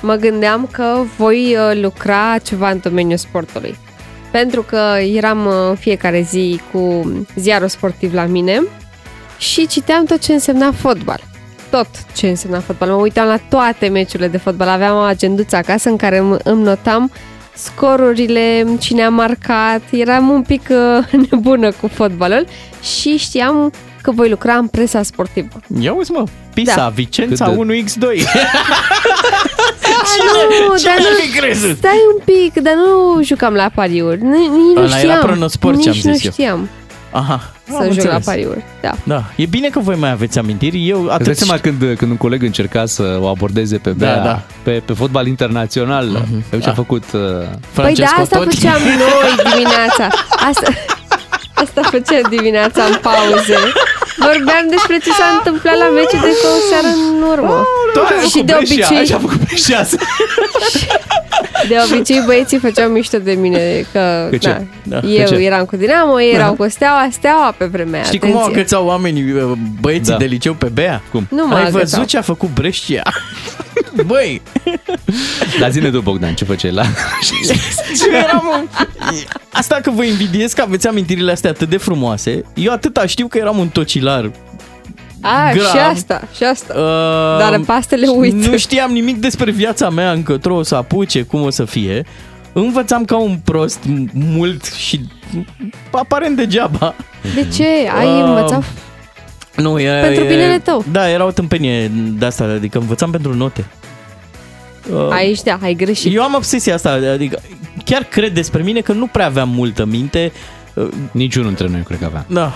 mă gândeam că voi uh, lucra ceva în domeniul sportului. Pentru că eram uh, în fiecare zi cu ziarul sportiv la mine și citeam tot ce însemna fotbal. Tot ce însemna fotbal. Mă uitam la toate meciurile de fotbal. Aveam o agenduță acasă în care îmi îmi notam scorurile, cine a marcat. Eram un pic uh, nebună cu fotbalul și știam că voi lucra în presa sportivă. Ia uzi mă, Pisa, Da. Vicența Cât 1x2. nu, cine dar ar nu, fi crezut? stai un pic, dar nu jucam la pariuri. Nici, nici nu Ăla era știam. pronosport, nici ce-am nu zis eu. știam Aha, să am joc înțeles. la pariuri. Da. Da, e bine că voi mai aveți amintiri. Eu Îți dai atât seama când, când un coleg încerca să o abordeze pe Da, Bea, da. Pe, pe fotbal internațional, mm-hmm. ce a Da. făcut... Uh, Păi da, asta făceam noi dimineața. Asta, asta făceam dimineața în pauze. Vorbeam despre ce s-a întâmplat la meci de cu o seară în urmă. și de obicei, Așa a făcut Breșia. de obicei băieții făceau mișto de mine că, Că ce? Da, Da. eu Că ce? eram cu Dinamo, ei erau cu Steaua, Steaua pe vremea Știi cum au atenție. agățat oamenii, băieții Da. de liceu pe Bea? Cum? Nu mă Ai agățau. văzut ce a făcut Brescia? Băi, Dar zine tu, Bogdan, ce făceai la... eu eram... Asta că vă invidiez că aveți amintirile astea atât de frumoase. Eu atâta știu că eram un tocilar. A, grav. și asta, și asta. Uh, Dar pastele uit. Nu știam nimic despre viața mea, încotro o să apuce, cum o să fie. Învățam ca un prost m- mult și aparent degeaba. De ce? Ai Uh, învățat? Nu, e, Pentru e, binele tău. Da, era o tâmpenie de asta, adică învățam pentru note. Uh, Aici, da, ai greșit. Eu am obsesia asta, adică chiar cred despre mine că nu prea aveam multă minte. Uh, Niciunul dintre noi cred că avea. Da.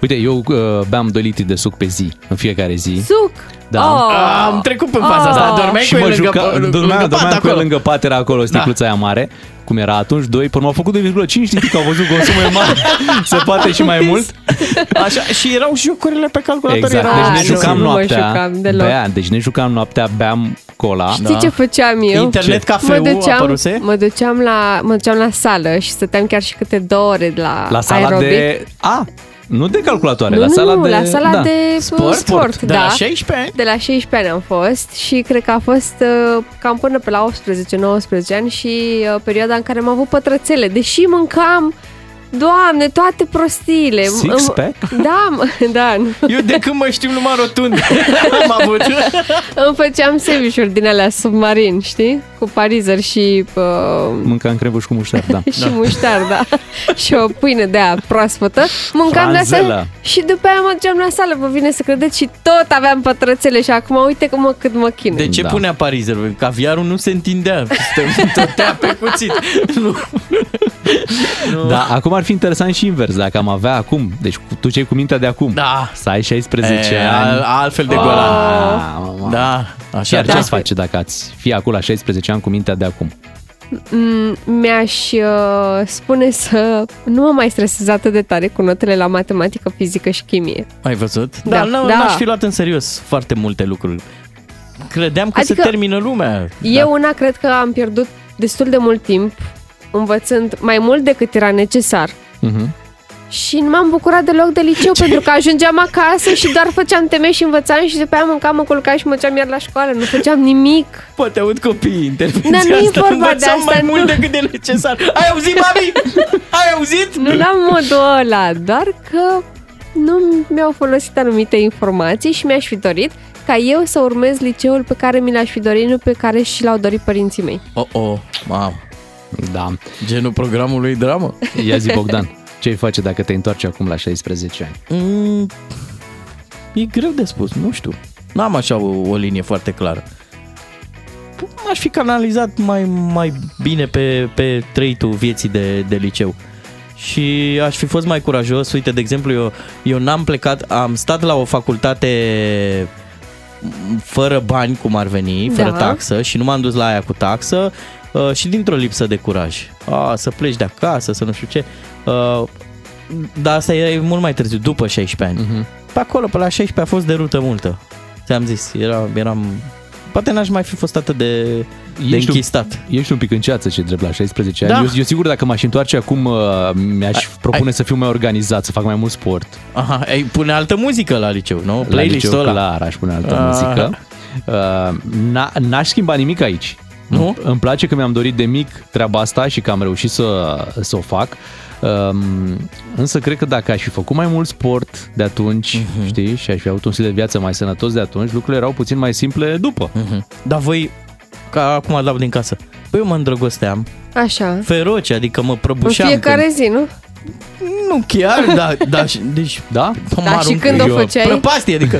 Uite, eu uh, beam 2 litri de suc pe zi, în fiecare zi. Suc! Da. Oh. Am trecut pe faza asta, dormeai și cu el mă lângă, juca, lângă, dormeam, lângă pat dormeam cu el acolo. lângă pat, era acolo sticluța aia mare, cum era atunci, 2, până m-au făcut 2,5 litri, că au văzut consumul e mare, se poate și mai mult. Așa, și erau jocurile pe calculator. Exact, erau... deci ne nu, jucam nu mă noaptea, jucam deloc. bea, deci ne jucam noaptea, beam cola. Știi ce făceam eu? Internet Ce? cafeu mă duceam, apăruse? mă duceam la, mă duceam la sală și stăteam chiar și câte două ore la, La sala aerobic. de... A, nu de calculatoare, Nu, la sala nu, de... la sala da. de sport, sport De da. la 16 ani? De la 16 ani am fost și cred că a fost uh, cam până pe la 18-19 ani și uh, perioada în care am avut pătrățele. Deși mâncam, doamne, toate prostiile. Six-pack? Da, mă, da. nu. Eu de când mă știu numai rotund am avut. Îmi făceam sandwich din alea submarin, știi? Cu parizer și, uh, Mâncam crevuș cu muștar, da. și muștar, da. și o pâine de aia proaspătă. Mâncam de Franzelă. asta și după aia mă duceam la sală, vă vine să credeți, și tot aveam pătrățele și acum uite cum mă, cât mă chinui. De ce Da. punea parizer? Caviarul nu se întindea. Se tătea pe cuțit. Nu. nu. Da, acum ar fi interesant și invers, dacă am avea acum, deci cu- tu ce ai cu mintea de acum, Da. să ai 16 E, ani. al- altfel de Ah, golan. mamă. Da, așa Chiar ar ce fi. ați face dacă ați fi acum la 16 ani cu mintea de acum? Mm, mi-aș uh, spune să nu mă mai stresez atât de tare cu notele la matematică, fizică și chimie. Ai văzut? Da, Dar nu, da. n-aș fi luat în serios foarte multe lucruri. Credeam că Adică se termină lumea. Eu una cred că am pierdut destul de mult timp învățând mai mult decât era necesar Mhm. și nu m-am bucurat deloc de liceu pentru că ajungeam acasă și doar făceam teme și învățam și după aia mâncam, mă culcam și mă duceam iar la școală. Nu făceam nimic. Poate aud copiii intervenția Dar nu e asta. vorba de Învățam asta, mai nu. mult decât de necesar. Ai auzit, mami? Ai auzit? Nu la modul ăla, doar că nu mi-au folosit anumite informații și mi-aș fi dorit ca eu să urmez liceul pe care mi l-aș fi dorit, nu pe care și l-au dorit părinții mei. Oh, oh, mamă. Da. Genul programului dramă. Ia zi, Bogdan, ce ai face dacă te întoarci acum la 16 ani? Mm, e greu de spus, nu știu. N-am așa o, o linie foarte clară. Aș fi canalizat mai, mai bine pe, pe trăitul vieții de, de liceu. Și aș fi fost mai curajos. Uite, de exemplu, eu, eu n-am plecat, am stat la o facultate fără bani, cum ar veni, fără Da. taxă și nu m-am dus la aia cu taxă uh, și dintr-o lipsă de curaj. A, să pleci de acasă, să nu știu ce. Uh, dar asta e mult mai târziu, după 16 ani. Mhm. Pe acolo, pe la 16 a fost de rută multă. Ți-am zis, era, eram... Poate n-aș mai fi fost atât de, de Ești un, închistat. ești un pic în ceață, ce drept, la 16 ani. Da. Eu, eu sigur, dacă m-aș întoarce acum, uh, mi-aș Ai- propune ai- să fiu mai organizat, să fac mai mult sport. Aha, ai pune altă muzică la liceu, nu? La Playlist-ul liceu, ăla. clar, aș pune altă Ah. muzică. Uh, n- n-aș schimba nimic aici. Nu? Îmi place că mi-am dorit de mic treaba asta și că am reușit să, să o fac. Um, însă cred că dacă aș fi făcut mai mult sport de atunci, Mhm. știi, și aș fi avut un stil de viață mai sănătos de atunci, lucrurile erau puțin mai simple după. Mhm. Dar voi, ca acum dau din casă, păi eu mă îndrăgosteam Așa. feroce, adică mă În prăbușeam. fiecare când- zi, nu? Nu chiar, da, da, și- deci... Da? mă Da, și arunc când o eu. făceai? Prăpastie, adică...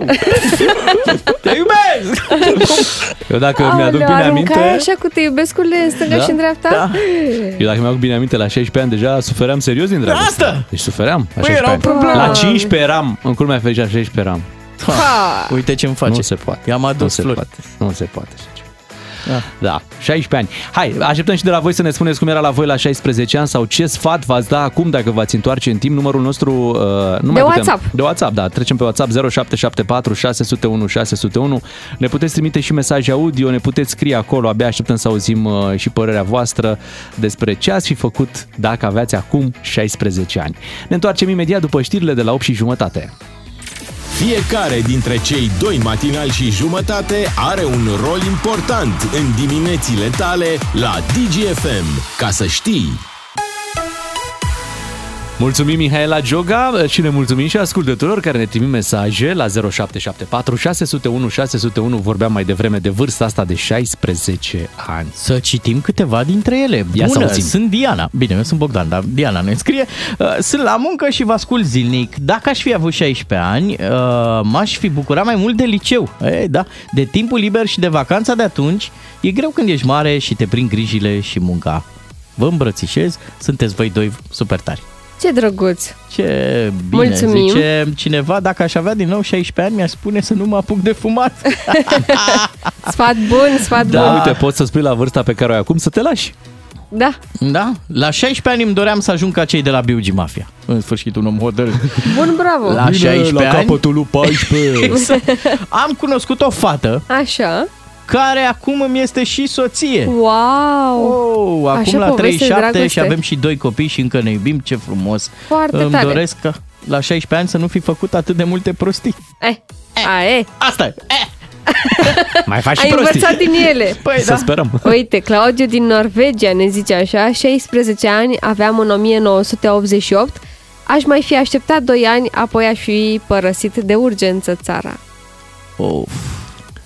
"Au! Te iubesc! Eu dacă Aoleu, mi-aduc bine aruncai aminte... așa cu te iubescurile în stânga Da? și în dreapta? Da. Eu dacă mi-aduc bine aminte, la 16 ani deja sufeream serios din dragoste. Asta! Deci sufeream. La Păi, 16 erau ani. probleme. La 15 eram, în culmea fericită, la 16 eram. Ha, uite ce-mi face. Nu se poate. I-am Nu adus se flori. poate. Nu se poate așa ceva. Da. Da, 16 ani. Hai, așteptăm și de la voi să ne spuneți cum era la voi la 16 ani sau ce sfat v-ați da acum dacă v-ați întoarce în timp. Numărul nostru... Uh, nu De mai putem. WhatsApp. De WhatsApp, da. Trecem pe WhatsApp 0774 601 601. Ne puteți trimite și mesaje audio, ne puteți scrie acolo. Abia așteptăm să auzim uh, și părerea voastră despre ce ați fi făcut dacă aveați acum 16 ani. Ne întoarcem imediat după știrile de la 8 și jumătate. Fiecare dintre cei doi matinali și jumătate are un rol important în diminețile tale la DGFM. Ca să știi! Mulțumim Mihaela Joga și ne mulțumim și ascultătorilor care ne trimit mesaje la 0774 601 601. Vorbeam mai devreme de vârsta asta de 16 ani. Să citim câteva dintre ele. Ia să Bună, auzim. sunt Diana. Bine, eu sunt Bogdan, dar Diana ne scrie. Uh, Sunt la muncă și vă ascult zilnic. Dacă aș fi avut 16 ani, uh, m-aș fi bucurat mai mult de liceu. E, da, de timpul liber și de vacanța de atunci. E greu când ești mare și te prind grijile și munca. Vă îmbrățișez, sunteți voi doi super tari. Ce drăguț! Ce bine Mulțumim. zice cineva, dacă aș avea din nou 16 ani, mi-aș spune să nu mă apuc de fumat. Sfat bun, sfat Da, bun. uite, poți să spui la vârsta pe care o ai acum să te lași. Da. Da? La 16 ani îmi doream să ajung ca cei de la Biugi Mafia. În sfârșit, un om hotărât. Bun, bravo. La 16 la ani capătul lui 14. am cunoscut o fată Așa. Care acum îmi este și soție. Wow! Oh, acum Așa la poveste de 37 și dragoste. avem și doi copii și încă ne iubim, ce frumos. Foarte Îmi tare. doresc ca la 16 ani să nu fi făcut atât de multe prostii. Eh, a, e. Asta e. Eh. Mai faci și Ai prostii. învățat din ele. Păi Să sperăm. Uite, Claudiu din Norvegia ne zice așa, 16 ani, aveam în 1988, aș mai fi așteptat 2 ani, apoi aș fi părăsit de urgență țara. Of.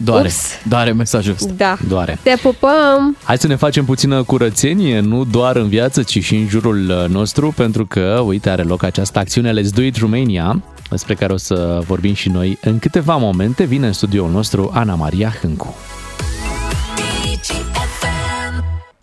Doare, Ups. doare mesajul ăsta. Da. Doare. Te pupăm! Hai să ne facem puțină curățenie, nu doar în viață, ci și în jurul uh, nostru, pentru că, uite, are loc această acțiune Let's Do It Romania, despre care o să vorbim și noi în câteva momente. Vine în studioul nostru Ana Maria Hâncu.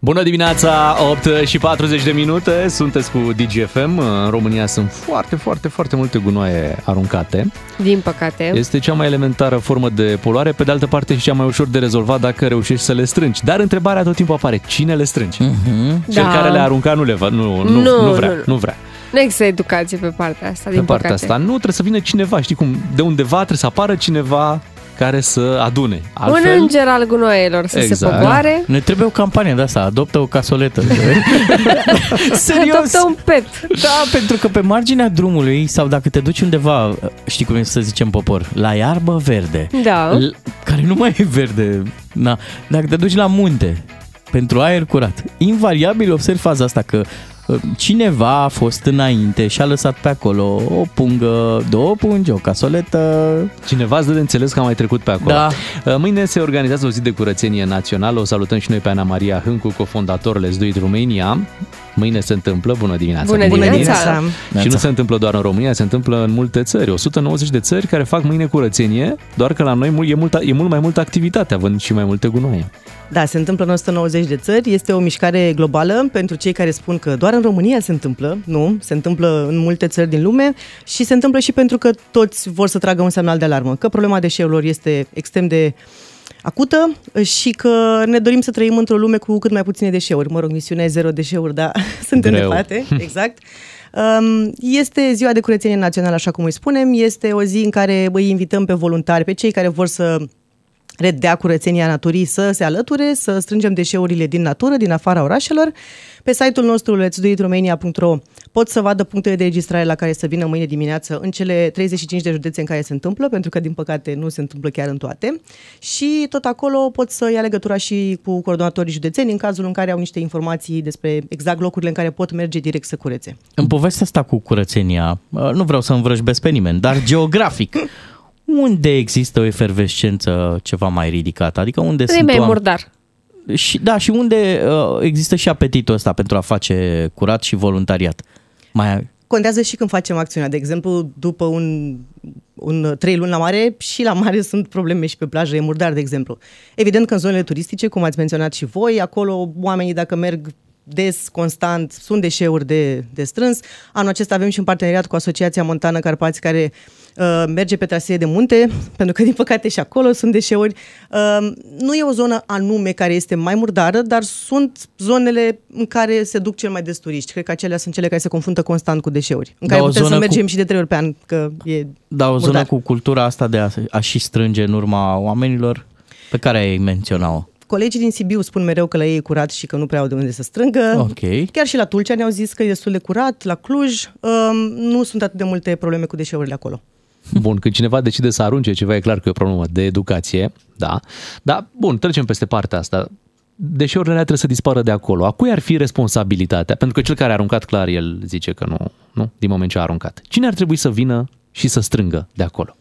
Bună dimineața, 8 și 40 de minute, sunteți cu DGFM. În România sunt foarte, foarte, foarte multe gunoaie aruncate. Din păcate. Este cea mai elementară formă de poluare, pe de altă parte și cea mai ușor de rezolvat dacă reușești să le strângi. Dar întrebarea tot timpul apare, cine le strânge? Mm-hmm. Cel Da. care le-a aruncat nu le va, nu, nu, Nu, nu, nu, vrea, nu. nu vrea. Nu există educație pe partea asta, Pe din partea păcate. asta nu trebuie să vină cineva, știi cum, de undeva trebuie să apară cineva care să adune. Un înger al gunoaielor să Exact. se pogoare. Ne trebuie o campanie de asta, adoptă o casoletă. Serios? Adoptă un pet. Da, pentru că pe marginea drumului sau dacă te duci undeva, știi cum e să zicem popor, la iarbă verde, Da. l- care nu mai e verde, na, dacă te duci la munte pentru aer curat, invariabil observi faza asta că uh, cineva a fost înainte și a lăsat pe acolo o pungă, două pungi, o casoletă. Cineva îți dă de înțeles că a mai trecut pe acolo. Da. Uh, Mâine se organizează o zi de curățenie națională. O salutăm și noi pe Ana Maria Hâncu, cofondator Let's Do It Romania. Mâine se întâmplă, bună dimineața! Bună Bună dimineața! Și nu se întâmplă doar în România, se întâmplă în multe țări. 190 de țări care fac mâine curățenie, doar că la noi mul- e, multă, e mult mai multă activitate, având și mai multe gunoaie. Da, se întâmplă în 190 de țări. Este o mișcare globală pentru cei care spun că doar în România se întâmplă. Nu, se întâmplă în multe țări din lume și se întâmplă și pentru că toți vor să tragă un semnal de alarmă, că problema deșeurilor este extrem de acută și că ne dorim să trăim într-o lume cu cât mai puține deșeuri. Mă rog, misiunea e zero deșeuri, dar suntem Greu. departe. Exact. Um, Este ziua de curățenie națională, așa cum îi spunem. Este o zi în care îi invităm pe voluntari, pe cei care vor să redea curățenia naturii să se alăture, să strângem deșeurile din natură, din afara orașelor. Pe site-ul nostru let'sdoitromania.ro pot să vadă punctele de registrare la care să vină mâine dimineață în cele 35 de județe în care se întâmplă, pentru că din păcate nu se întâmplă chiar în toate. Și tot acolo pot să ia legătura și cu coordonatorii județeni în cazul în care au niște informații despre exact locurile în care pot merge direct să curețe. În povestea asta cu curățenia, uh, nu vreau să învrăjbesc pe nimeni, dar geografic, unde există o efervescență ceva mai ridicată? Adică unde Nu e sunt mai oameni- murdar. Și, da, și unde uh, există și apetitul ăsta pentru a face curat și voluntariat? Mai Contează și când facem acțiunea. De exemplu, după un, un trei luni la mare, și la mare sunt probleme și pe plajă, e murdar, de exemplu. Evident că în zonele turistice, cum ați menționat și voi, acolo oamenii dacă merg des, constant, sunt deșeuri de, de strâns. Anul acesta avem și un parteneriat cu Asociația Montană Carpați care uh, merge pe trasee de munte, pentru că din păcate și acolo sunt deșeuri. Uh, nu e o zonă anume care este mai murdară, dar sunt zonele în care se duc cel mai des turiști. Cred că acelea sunt cele care se confruntă constant cu deșeuri. În Da, care o putem să zonă mergem cu- și de trei ori pe an, că e Da, o zonă murdar. cu cultura asta de a, a și strânge în urma oamenilor pe care ai menționat-o. Colegii din Sibiu spun mereu că la ei e curat și că nu prea au de unde să strângă. Ok. Chiar și la Tulcea ne-au zis că e destul de curat, la Cluj um, nu sunt atât de multe probleme cu deșeurile acolo. Bun, când cineva decide să arunce ceva, e clar că e o problemă de educație, da. Dar, bun, trecem peste partea asta. Deșeurile alea trebuie să dispară de acolo. A cui ar fi responsabilitatea? Pentru că cel care a aruncat, clar, el zice că nu, nu, din moment ce a aruncat. Cine ar trebui să vină și să strângă de acolo?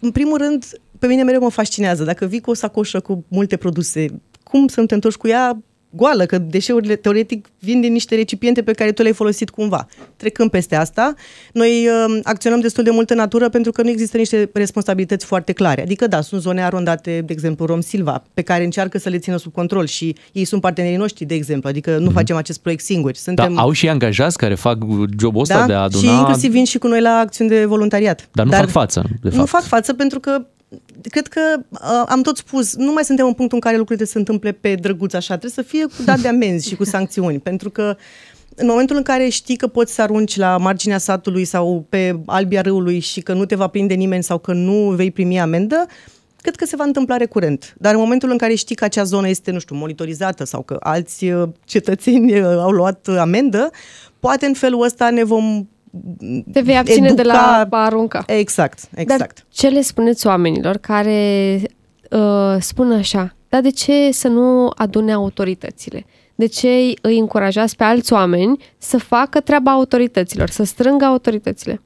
În primul rând, pe mine mereu mă fascinează. Dacă vii cu o sacoșă cu multe produse, cum să nu te întorci cu ea goală? Că deșeurile, teoretic, vin din niște recipiente pe care tu le-ai folosit cumva. Trecând peste asta, noi uh, acționăm destul de mult în natură pentru că nu există niște responsabilități foarte clare. Adică, da, sunt zone arondate, de exemplu, Rom Silva, pe care încearcă să le țină sub control și ei sunt partenerii noștri, de exemplu. Adică nu facem acest proiect singuri. Suntem... Da, au și angajați care fac jobul ăsta da? de a aduna... Și inclusiv vin și cu noi la acțiuni de voluntariat. Dar nu fac față, de Nu fapt. fac față pentru că cred că uh, am tot spus, nu mai suntem în punctul în care lucrurile se întâmple pe drăguț așa, trebuie să fie cu dat de amenzi și cu sancțiuni, pentru că în momentul în care știi că poți să arunci la marginea satului sau pe albia râului și că nu te va prinde nimeni sau că nu vei primi amendă, cred că se va întâmpla recurent. Dar în momentul în care știi că acea zonă este, nu știu, monitorizată sau că alți uh, cetățeni uh, au luat uh, amendă, poate în felul ăsta ne vom Te vei abține educa... de la a arunca. Exact, exact. Dar ce le spuneți oamenilor care uh, spun așa, dar de ce să nu adune autoritățile? De ce îi încurajați pe alți oameni să facă treaba autorităților, să strângă autoritățile?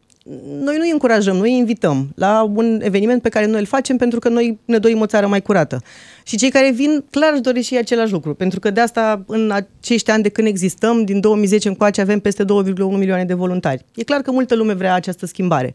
Noi nu îi încurajăm, noi îi invităm la un eveniment pe care noi îl facem pentru că noi ne dorim o țară mai curată. Și cei care vin, clar își doresc și ei același lucru, pentru că de asta în acești ani de când existăm, din 2010 încoace avem peste 2,1 milioane de voluntari. E clar că multă lume vrea această schimbare.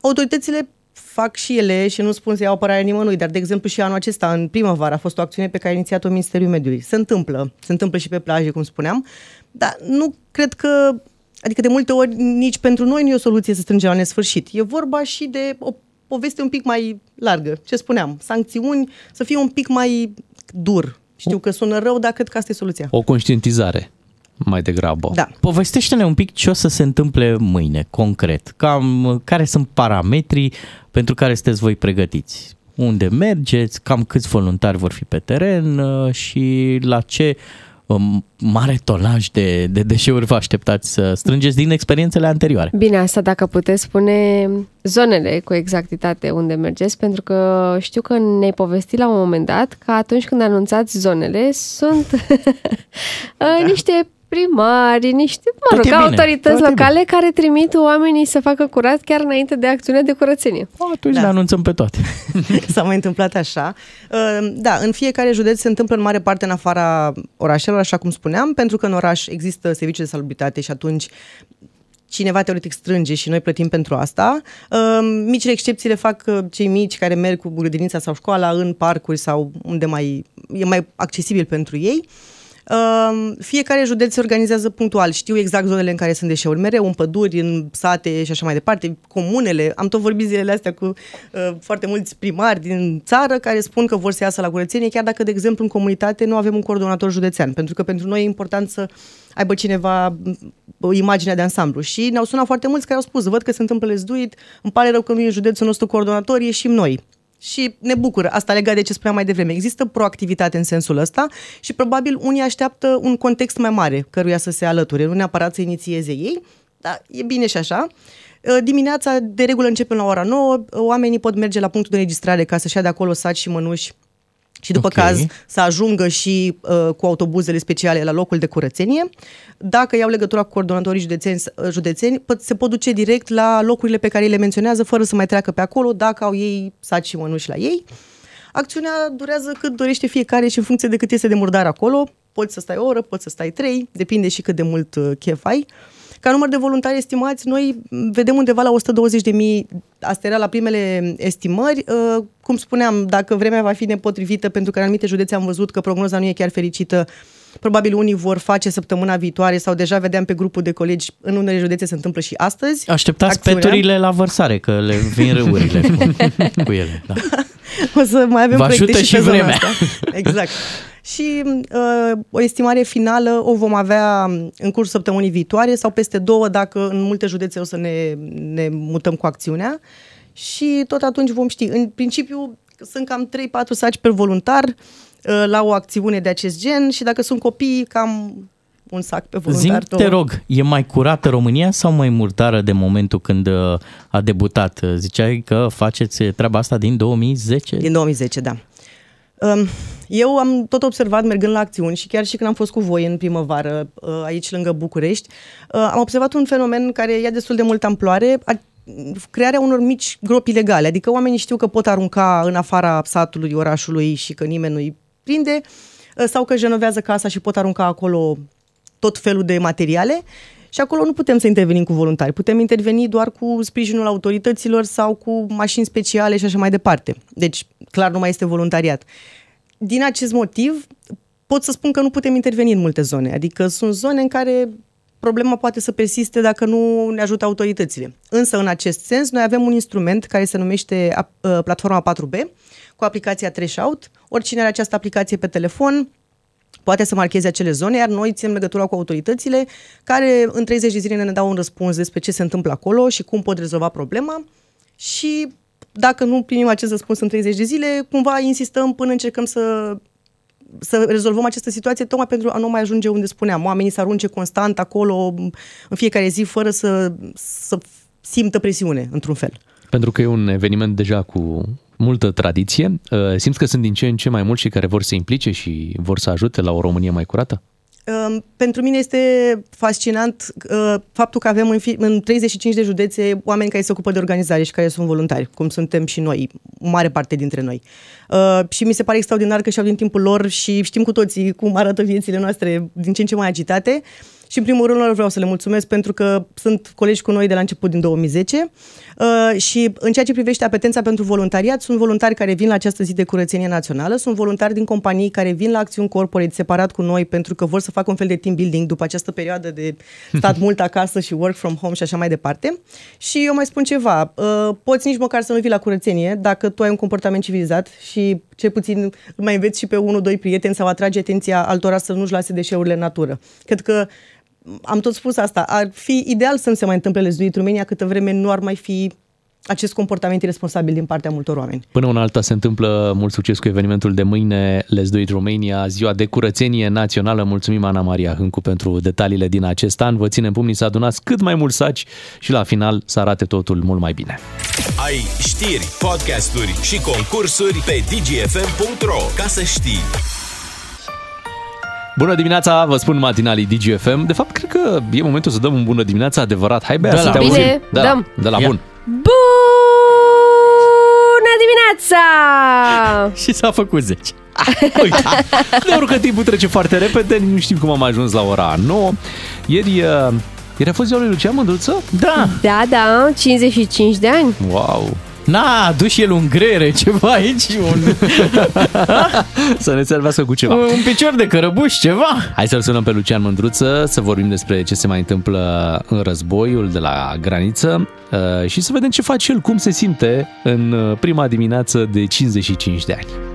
Autoritățile fac și ele și nu spun să iau apărarea nimănui, dar de exemplu și anul acesta, în primăvară, a fost o acțiune pe care a inițiat-o Ministerul Mediului. Se întâmplă, se întâmplă și pe plaje, cum spuneam, dar nu cred că Adică de multe ori nici pentru noi nu e o soluție să strângem la nesfârșit. E vorba și de o poveste un pic mai largă. Ce spuneam, sancțiuni să fie un pic mai dur. Știu că sună rău, dar cred că asta e soluția. O conștientizare mai degrabă. Da. Povestește-ne un pic ce o să se întâmple mâine, concret. Cam care sunt parametrii pentru care sunteți voi pregătiți? Unde mergeți? Cam câți voluntari vor fi pe teren uh, și la ce um, mare tonaj de, de deșeuri vă așteptați să strângeți din experiențele anterioare? Bine, asta dacă puteți spune zonele cu exactitate unde mergeți, pentru că știu că ne-ai povestit la un moment dat că atunci când anunțați zonele sunt da. niște primari, niște, mă Tot rog, e bine, autorități tot e locale care trimit oamenii să facă curat chiar înainte de acțiunea de curățenie. Atunci da. le anunțăm pe toate. S-a mai întâmplat așa. Uh, Da, în fiecare județ se întâmplă în mare parte în afara orașelor, așa cum spuneam, pentru că în oraș există servicii de salubritate și atunci cineva teoretic strânge și noi plătim pentru asta. Uh, Micile excepții le fac uh, cei mici care merg cu grădinița sau școala în parcuri sau unde mai e mai accesibil pentru ei. Uh, Fiecare județ se organizează punctual. Știu exact zonele în care sunt deșeuri. Mereu în păduri, în sate și așa mai departe. Comunele. Am tot vorbit zilele astea cu uh, foarte mulți primari din țară care spun că vor să iasă la curățenie, chiar dacă, de exemplu, în comunitate nu avem un coordonator județean. Pentru că pentru noi e important să aibă cineva o imagine de ansamblu. Și ne-au sunat foarte mulți care au spus, văd că se întâmplă let's do it, îmi pare rău că nu e județul nostru coordonator, ieșim noi. Și ne bucură. Asta legat de ce spuneam mai devreme. Există proactivitate în sensul ăsta și probabil unii așteaptă un context mai mare căruia să se alăture, nu neapărat să inițieze ei, dar e bine și așa. Dimineața, de regulă, începem la ora 9, oamenii pot merge la punctul de înregistrare ca să-și ia de acolo saci și mănuși și după Ok. okay. caz să ajungă și uh, cu autobuzele speciale la locul de curățenie. Dacă iau legătura cu coordonatorii județeni, uh, județeni pot, se pot duce direct la locurile pe care le menționează fără să mai treacă pe acolo dacă au ei saci și mănuși la ei. Acțiunea durează cât dorește fiecare și în funcție de cât este de murdar acolo. Poți să stai o oră, poți să stai trei, depinde și cât de mult uh, chef ai. Ca număr de voluntari estimați, noi vedem undeva la 120.000, asta era la primele estimări. Uh, Cum spuneam, dacă vremea va fi nepotrivită, pentru că în anumite județe am văzut că prognoza nu e chiar fericită, probabil unii vor face săptămâna viitoare sau deja vedeam pe grupul de colegi, în unele județe se întâmplă și astăzi. Așteptați acțiunea. peturile la vărsare, că le vin râurile cu, cu ele. Da. O să mai avem Vă proiecte ajută și, și pe zona vremea. Asta. Exact. Și uh, o estimare finală o vom avea în cursul săptămânii viitoare sau peste două dacă în multe județe o să ne, ne mutăm cu acțiunea și tot atunci vom ști. În principiu sunt cam 3-4 saci per voluntar uh, la o acțiune de acest gen și dacă sunt copii, cam un sac pe Zim, voluntar. te rog, e mai curată România sau mai murdară de momentul când uh, a debutat? Ziceai că faceți treaba asta din 2010? Din 2010, da. Um, Eu am tot observat mergând la acțiuni și chiar și când am fost cu voi în primăvară uh, aici lângă București, uh, am observat un fenomen care ia destul de multă amploare, a- crearea unor mici gropi ilegale, adică oamenii știu că pot arunca în afara satului, orașului și că nimeni nu-i prinde, uh, sau că genovează casa și pot arunca acolo tot felul de materiale și acolo nu putem să intervenim cu voluntari. Putem interveni doar cu sprijinul autorităților sau cu mașini speciale și așa mai departe. Deci, clar, nu mai este voluntariat. Din acest motiv, pot să spun că nu putem interveni în multe zone. Adică sunt zone în care problema poate să persiste dacă nu ne ajută autoritățile. Însă, în acest sens, noi avem un instrument care se numește ap- uh, platforma 4B, cu aplicația Threshout. Oricine are această aplicație pe telefon, poate să marcheze acele zone, iar noi ținem legătura cu autoritățile care în 30 de zile ne dau un răspuns despre ce se întâmplă acolo și cum pot rezolva problema și dacă nu primim acest răspuns în 30 de zile, cumva insistăm până încercăm să să rezolvăm această situație tocmai pentru a nu mai ajunge unde spuneam. Oamenii să arunce constant acolo în fiecare zi fără să, să simtă presiune, într-un fel. Pentru că e un eveniment deja cu multă tradiție. Uh, Simți că sunt din ce în ce mai mulți și care vor să se implice și vor să ajute la o Românie mai curată? Um, Pentru mine este fascinant uh, faptul că avem în, fi, în 35 de județe oameni care se ocupă de organizare și care sunt voluntari, cum suntem și noi, o mare parte dintre noi. Uh, și mi se pare extraordinar că și-au din timpul lor și știm cu toții cum arată viețile noastre din ce în ce mai agitate. Și în primul rând lor vreau să le mulțumesc pentru că sunt colegi cu noi de la început din 2010 uh, și în ceea ce privește apetența pentru voluntariat, sunt voluntari care vin la această zi de curățenie națională, sunt voluntari din companii care vin la acțiuni corporate separat cu noi pentru că vor să facă un fel de team building după această perioadă de stat mult acasă și work from home și așa mai departe. Și eu mai spun ceva, uh, poți nici măcar să nu vii la curățenie dacă tu ai un comportament civilizat și cel puțin îl mai înveți și pe unul, doi prieteni sau atrage atenția altora să nu-și lase deșeurile în natură. Cred că am tot spus asta, ar fi ideal să nu se mai întâmple Let's România câtă vreme nu ar mai fi acest comportament irresponsabil din partea multor oameni. Până una alta se întâmplă mult succes cu evenimentul de mâine Let's Do It Romania, ziua de curățenie națională. Mulțumim Ana Maria Hâncu pentru detaliile din acest an. Vă ținem pumnii să adunați cât mai mulți saci și la final să arate totul mult mai bine. Ai știri, podcasturi și concursuri pe dgfm.ro ca să știi. Bună dimineața, vă spun matinalii DGFM. De fapt, cred că e momentul să dăm un bună dimineața adevărat. Hai, Bea, Da, să la te bine, auzim. De la, dăm. de la Ia. bun. Bună dimineața! Și s-a făcut 10. Uite, pentru că timpul trece foarte repede, nu știm cum am ajuns la ora 9. Ieri, uh, ieri a fost ziua lui Lucian Mândruță? Da, Da, da, 55 de ani. Wow! N-a adus și el un grere, ceva aici, un, Să ne servească cu ceva. un picior de cărăbuș, ceva. Hai să-l sunăm pe Lucian Mândruță, să vorbim despre ce se mai întâmplă în războiul de la graniță uh, și să vedem ce face el, cum se simte în uh, prima dimineață de 55 de ani.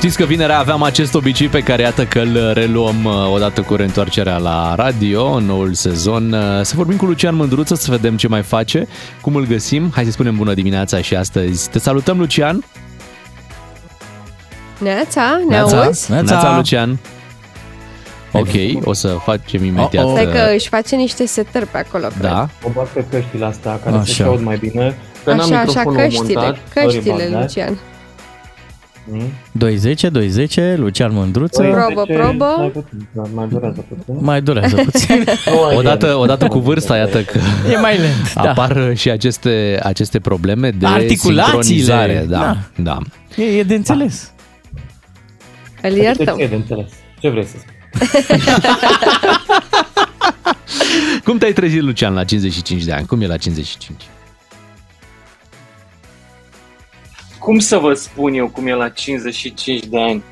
Știți că vinerea aveam acest obicei pe care iată că îl reluăm uh, odată cu reîntoarcerea la radio în noul sezon. Uh, Să vorbim cu Lucian Mândruță, să vedem ce mai face, cum îl găsim. Hai să spunem bună dimineața și astăzi. Te salutăm, Lucian! Neața, ne Neața, auzi? Neața. Neața Lucian. Ok, o să facem imediat. Oh, oh. Stai uh, că își face niște setări pe acolo. cred. Da, O bag pe căștile astea care Așa. se aud mai bine. Că n-am Așa, așa, microfonul căștile, montat. Sorry căștile, about that. Lucian. 2-10, 2-10, Lucian Mândruță. Probă, probă. Mai, puțin, da, mai durează puțin. Mai durează puțin. Odată, odată cu vârsta, iată că E mai lent, da. apar și aceste, aceste probleme de Articulațiile, sincronizare. Da, da. E, e de înțeles. Îl De iertăm. ce e de înțeles? Ce vrei să spui? Cum te-ai trezit, Lucian, la 55 de ani? Cum e la 55? Cum să vă spun eu cum e la 55 de ani?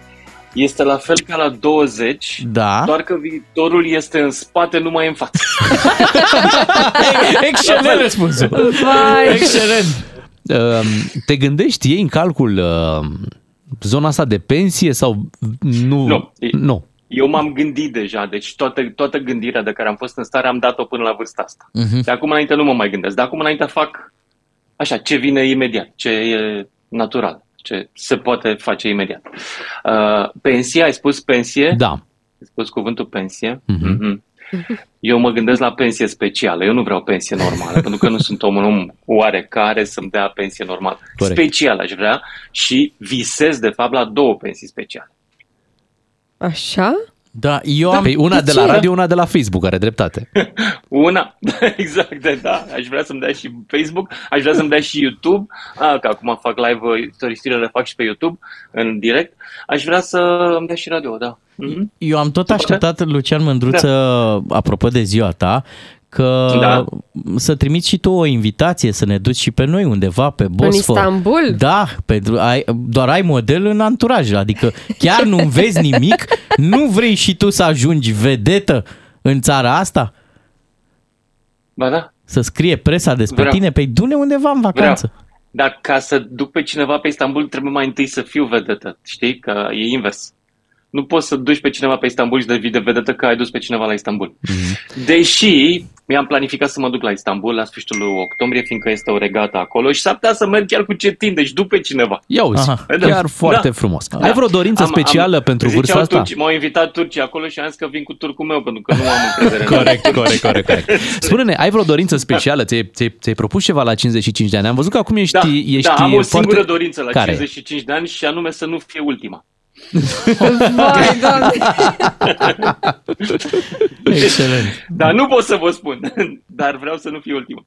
Este la fel ca la 20, Da. doar că viitorul este în spate, nu mai e în față. Excelent răspunsul. Vai. Excelent. Um, Te gândești, iei în calcul um, zona asta de pensie sau nu? Nu. E- nu. Eu m-am gândit deja, deci toată, toată gândirea de care am fost în stare am dat-o până la vârsta asta. Mhm. De acum înainte nu mă mai gândesc, de acum înainte fac așa, ce vine imediat, ce e natural, ce se poate face imediat. Uh, pensie, ai spus pensie? Da. Ai spus cuvântul pensie? Mhm. Mhm. Eu mă gândesc la pensie specială. Eu nu vreau pensie normală, pentru că nu sunt om, un om oarecare să-mi dea pensie normală. Corect. Specială aș vrea și visez, de fapt, la două pensii speciale. Așa? Da, eu am... Păi una de la ce? radio, una de la Facebook, are dreptate. Una, exact, de, da, aș vrea să-mi dea și Facebook, aș vrea să-mi dea și YouTube, a, că acum fac live, uh, istorisirile le fac și pe YouTube, în direct, aș vrea să îmi dea și radio, da. Mhm. Eu am tot așteptat, Lucian Mândruță, apropo de ziua ta, că Da. să trimiți și tu o invitație să ne duci și pe noi undeva pe Bosfor. Istanbul? Da, pentru, ai, doar ai model în anturaj, adică chiar nu vezi nimic, nu vrei și tu să ajungi vedetă în țara asta? Ba da, Să scrie presa despre Vreau. tine? Păi du-ne undeva în vacanță. vreau. Dar ca să duc pe cineva pe Istanbul, trebuie mai întâi să fiu vedetă, știi? Că e invers. Nu poți să duci pe cineva pe Istanbul și devii de vedetă că ai dus pe cineva la Istanbul. Deși mi-am planificat să mă duc la Istanbul la sfârșitul lui octombrie, fiindcă este o regată acolo și s-ar putea să merg chiar cu cetin, deci duc pe cineva. Ia uzi, Aha. chiar foarte frumos. Ai vreo dorință specială pentru ziceau vârsta asta? Turcii, m-au invitat turcii acolo și am zis că vin cu turcul meu, pentru că nu am încredere în Corect, corect, corect, corect. Spune-ne, ai vreo dorință specială? Ți-ai, ți-ai, ți-ai propus ceva la 55 de ani? Am văzut că acum ești, Da, ești da, am o singură foarte... dorință la Care? 55 de ani și anume să nu fie ultima. Vai, doamne. Excelent. Dar nu pot să vă spun, dar vreau să nu fie ultima.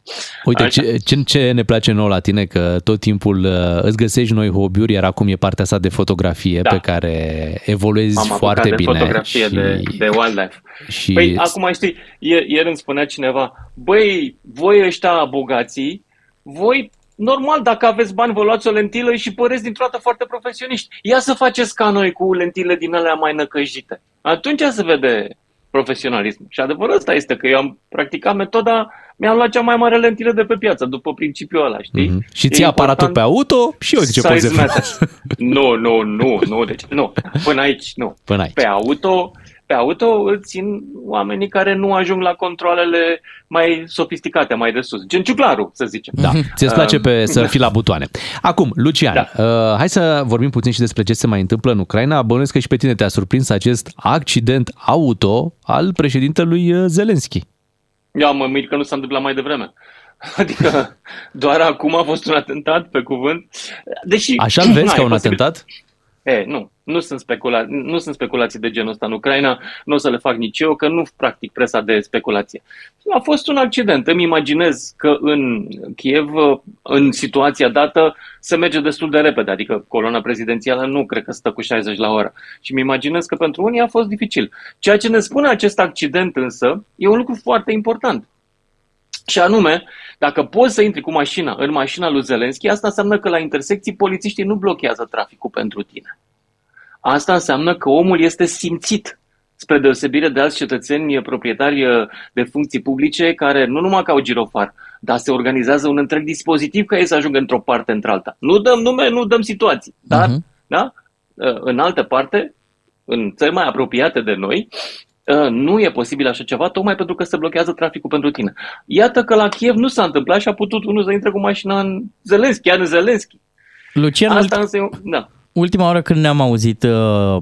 Uite, Așa. ce, ce, ce ne place nouă la tine, că tot timpul uh, îți găsești noi hobby-uri, iar acum e partea asta de fotografie Da. pe care evoluezi M-am apucat foarte de bine. fotografie și, de, de wildlife. și Păi acum știi, ieri, ieri îmi spunea cineva, băi, voi ăștia bogații, voi, normal, dacă aveți bani, vă luați o lentilă și păreți dintr-o dată foarte profesioniști. Ia să faceți ca noi cu lentile din alea mai năcăjite. Atunci se vede profesionalism. Și adevărul ăsta este că eu am practicat metoda, mi-am luat cea mai mare lentilă de pe piață, după principiul ăla, știi? Mhm. Și E ții aparatul important- pe auto și uite ce Size poze matters. Nu, nu, nu, nu, deci nu. Până aici, nu. Până aici. Pe auto, pe auto îți țin oamenii care nu ajung la controlele mai sofisticate, mai de sus. Gen ciuclarul, să zicem. Da, ți-ți place pe, să da. fii la butoane. Acum, Lucian, da. uh, hai să vorbim puțin și despre ce se mai întâmplă în Ucraina. Bănuiesc că și pe tine te-a surprins acest accident auto al președintelui uh, Zelenski. Eu mă mir că nu s-a întâmplat mai devreme. Adică doar acum a fost un atentat pe cuvânt. Deși, Așa-l vezi na, ca e un posibil. atentat? E, nu, nu sunt, specula- nu sunt speculații de genul ăsta în Ucraina, nu o să le fac nici eu, că nu practic presa de speculație. A fost un accident. Îmi imaginez că în Kiev, în situația dată, se merge destul de repede, adică coloana prezidențială nu cred că stă cu 60 la oră. Și îmi imaginez că pentru unii a fost dificil. Ceea ce ne spune acest accident însă e un lucru foarte important. Și anume, dacă poți să intri cu mașina în mașina lui Zelenski, asta înseamnă că la intersecții polițiștii nu blochează traficul pentru tine. Asta înseamnă că omul este simțit, spre deosebire de alți cetățeni proprietari uh, de funcții publice care nu numai că au girofar, dar se organizează un întreg dispozitiv ca ei să ajungă într-o parte într-alta. Nu dăm nume, nu dăm situații, dar Mhm. da? Uh, în altă parte, în țări mai apropiate de noi, uh, nu e posibil așa ceva, tocmai pentru că se blochează traficul pentru tine. Iată că la Kiev nu s-a întâmplat și a putut unul să intre cu mașina în Zelenski, chiar în Zelenski. Lucian, Asta însă e, un- da. Ultima oară când ne-am auzit, uh,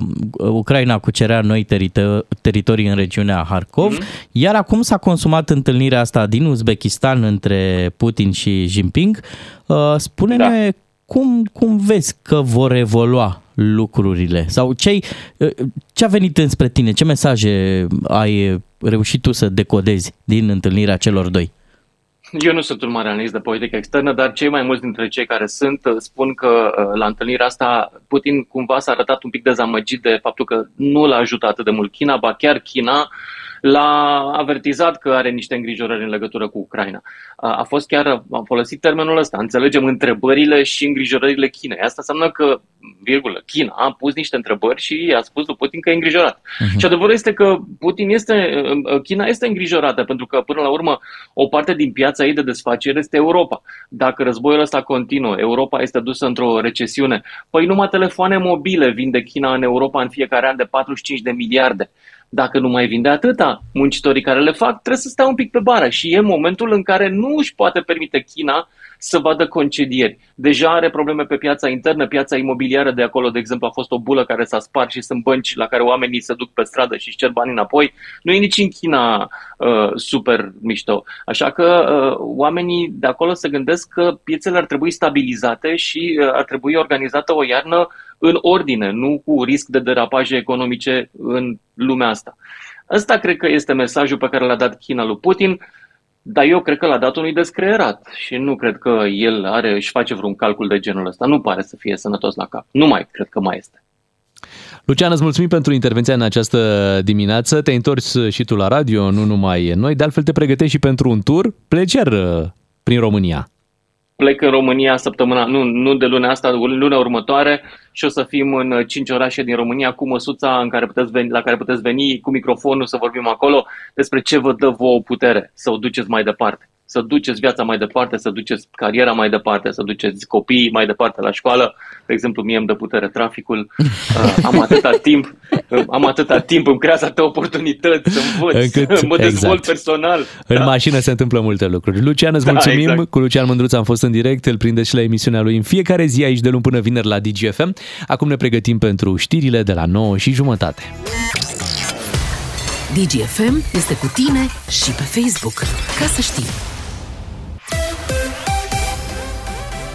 Ucraina cucerea noi terito- teritorii în regiunea Harkov, Mhm. mm-hmm. iar acum s-a consumat întâlnirea asta din Uzbekistan între Putin și Jinping. Uh, spune-ne cum, cum vezi că vor evolua lucrurile? Sau ce, ce a venit înspre tine? Ce mesaje ai reușit tu să decodezi din întâlnirea celor doi? Eu nu sunt un mare analist de politică externă, dar cei mai mulți dintre cei care sunt uh, spun că uh, la întâlnirea asta Putin cumva s-a arătat un pic dezamăgit de faptul că nu l-a ajutat atât de mult China, ba chiar China l-a avertizat că are niște îngrijorări în legătură cu Ucraina. A fost chiar, am folosit termenul ăsta, înțelegem întrebările și îngrijorările Chinei. Asta înseamnă că, virgulă, China a pus niște întrebări și a spus lui Putin că e îngrijorat. Uh-huh. Și adevărul este că Putin este, China este îngrijorată, pentru că, până la urmă, o parte din piața ei de desfacere este Europa. Dacă războiul ăsta continuă, Europa este dusă într-o recesiune, păi numai telefoane mobile vinde China în Europa în fiecare an de 45 de miliarde. Dacă nu mai vinde atâta, muncitorii care le fac trebuie să stea un pic pe bară și e momentul în care nu își poate permite China să vadă concedieri. Deja are probleme pe piața internă, piața imobiliară de acolo, de exemplu, a fost o bulă care s-a spart și sunt bănci la care oamenii se duc pe stradă și își cer bani înapoi. Nu e nici în China uh, super mișto. Așa că uh, oamenii de acolo se gândesc că piețele ar trebui stabilizate și uh, ar trebui organizată o iarnă în ordine, nu cu risc de derapaje economice în lumea asta. Ăsta cred că este mesajul pe care l-a dat China lui Putin, dar eu cred că l-a dat unui descreierat și nu cred că el are, își face vreun calcul de genul ăsta. Nu pare să fie sănătos la cap. Nu mai cred că mai este. Lucian, îți mulțumim pentru intervenția în această dimineață. Te-ai întors și tu la radio, nu numai noi. De altfel te pregătești și pentru un tur. Pleci iar uh, prin România plec în România săptămâna, nu, nu de luna asta, luna următoare și o să fim în cinci orașe din România cu măsuța în care puteți veni, la care puteți veni cu microfonul să vorbim acolo despre ce vă dă vouă putere să o duceți mai departe să duceți viața mai departe, să duceți cariera mai departe, să duceți copiii mai departe la școală. De exemplu, mie îmi dă putere traficul. Uh, am atâta timp, uh, am atâta timp, îmi creează atâtea oportunități să învăț, Încât, mă dezvolt exact. personal. În da? mașină se întâmplă multe lucruri. Lucian, îți da, mulțumim. Da, exact. Cu Lucian Mândruț am fost în direct, îl prindeți și la emisiunea lui în fiecare zi aici de luni până vineri la DGFM. Acum ne pregătim pentru știrile de la 9 și jumătate. DGFM este cu tine și pe Facebook. Ca să știi.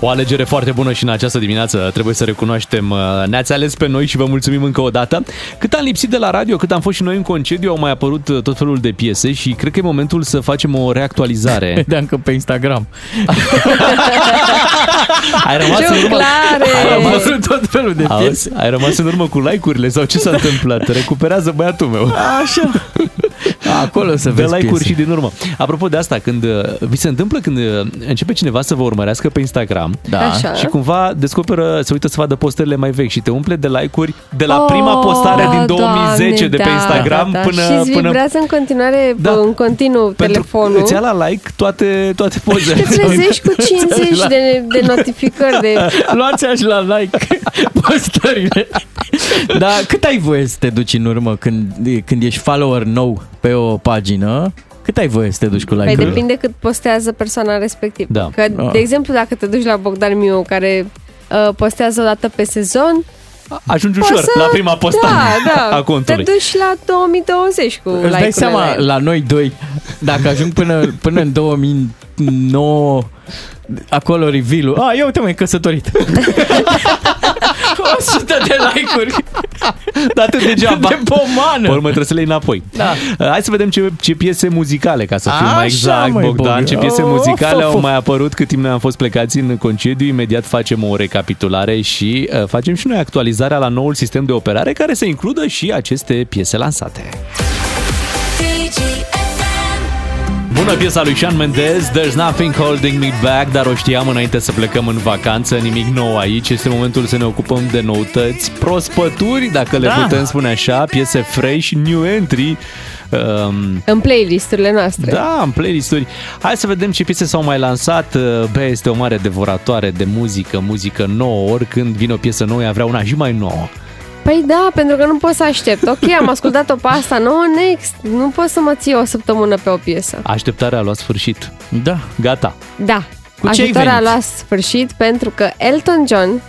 O alegere foarte bună și în această dimineață, trebuie să recunoaștem. Uh, ne-ați ales pe noi și vă mulțumim încă o dată. Cât am lipsit de la radio, cât am fost și noi în concediu, au mai apărut uh, tot felul de piese și cred că e momentul să facem o reactualizare. De încă pe Instagram. ai rămas Ce în urmă, ai rămas tot felul de piese. Auzi, ai rămas în urmă cu like-urile sau ce s-a întâmplat? Recuperează băiatul meu. Așa. Acolo să de vezi like-uri piese. și din urmă. Apropo de asta, când uh, vi se întâmplă când începe cineva să vă urmărească pe Instagram Da. Așa. și cumva descoperă, se uită să vadă postările mai vechi și te umple de like-uri de la Oh, prima postare din 2010 Doamne, de pe da, Instagram da, da. până... Și îți până vibrează în continuare, Da. în continuu telefonul. Îți ia la like toate, toate Și pozele. te trezești cu 50 de, de notificări de... Luați așa la like postările. Dar cât ai voie să te duci în urmă când, când ești follower nou pe o pagină? Cât ai voie să te duci cu Păi like-uri? depinde cât postează persoana respectivă. Da. Că, Ah. de exemplu, dacă te duci la Bogdan Miu, care uh, postează o dată pe sezon, Ajungi poți ușor să... la prima postare da, da, a contului. Te duci la 2020 cu Îți like-urile dai seama, la el. la noi doi, dacă ajung până, până în 2009, acolo reveal A, ia uite mă, e căsătorit. 100 de like-uri. Date degeaba. De pomană. Pe urmă trebuie să le iei înapoi. Da. Uh, Hai să vedem ce, ce piese muzicale, ca să fim Așa, mai exact, măi, Bogdan. Bogdan. Ce piese Of, muzicale of, au of. mai apărut cât timp noi am fost plecați în concediu. Imediat facem o recapitulare și uh, facem și noi actualizarea la noul sistem de operare care să includă și aceste piese lansate. Bună piesa lui Shawn Mendes, There's Nothing Holding Me Back, dar o știam înainte să plecăm în vacanță, nimic nou aici. Este momentul să ne ocupăm de noutăți, prospături, dacă le Da. putem spune așa, piese fresh, new entry. Um, În playlisturile noastre. da, în playlisturi. Hai să vedem ce piese s-au mai lansat. Bea este o mare devoratoare de muzică, muzică nouă. Oricând vine o piesă nouă, ea vrea una și mai nouă. Păi da, pentru că nu pot să aștept. Ok, am ascultat-o pe asta, nouă, next. Nu pot să mă ții o săptămână pe o piesă. Așteptarea a luat sfârșit. Da. Gata. Da. Cu ce ai Așteptarea a venit? luat sfârșit pentru că Elton John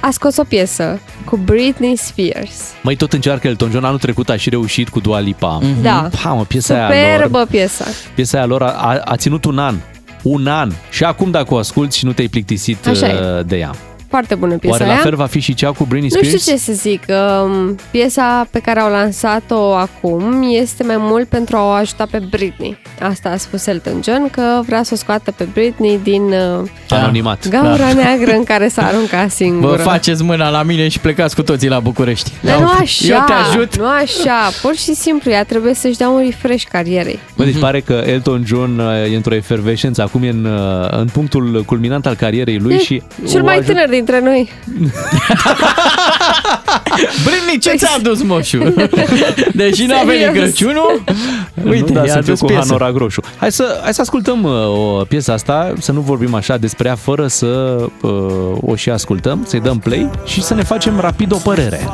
a scos o piesă cu Britney Spears. Mai tot încearcă Elton John. Anul trecut a și reușit cu Dua Lipa. Da. Pa, mă, piesa aia lor, Superbă piesa. piesa aia lor a, a, a ținut un an. Un an. Și acum dacă o asculti și nu te-ai plictisit Așa uh, de ea. Foarte bună piesa Oare la aia. fel va fi și cea cu Britney Nu Spears? știu ce să zic. um, Piesa pe care au lansat-o acum este mai mult pentru a o ajuta pe Britney. Asta a spus Elton John, că vrea să o scoată pe Britney din uh, Anonimat. gaura Da. neagră în care s-a aruncat Vă singură. faceți mâna la mine și plecați cu toții la București. Dar nu așa, Eu te ajut. nu așa, pur și simplu, ea trebuie să-și dea un refresh carierei. Bă, Mhm. deci pare că Elton John uh, e într-o efervescență, acum e în, uh, în punctul culminant al carierei lui E și... Cel o mai ajut- tânăr dintre noi. Britney, ce ți-a adus moșul? Deși n-a venit Serios. Crăciunul, uite, nu, da, i-a să fiu adus cu piesă. Hanora Groșu. Hai să, hai să ascultăm uh, o piesă asta, să nu vorbim așa despre ea fără să uh, o și ascultăm, să-i dăm play și să ne facem rapid o părere.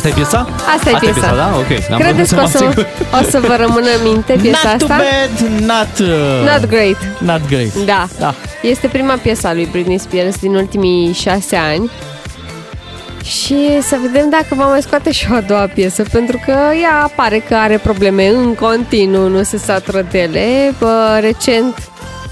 Asta e piesa? Asta e Asta piesa. da? Ok. Am Credeți că o vrut să, mă asigur. o să vă rămână în minte piesa Not too asta? bad, not... Uh, Not great. Not great. Da. Da. Este prima piesă a lui Britney Spears din ultimii șase ani. Și să vedem dacă va mai scoate și o a doua piesă, pentru că ea apare că are probleme în continuu, nu se satură de ele. Bă, recent,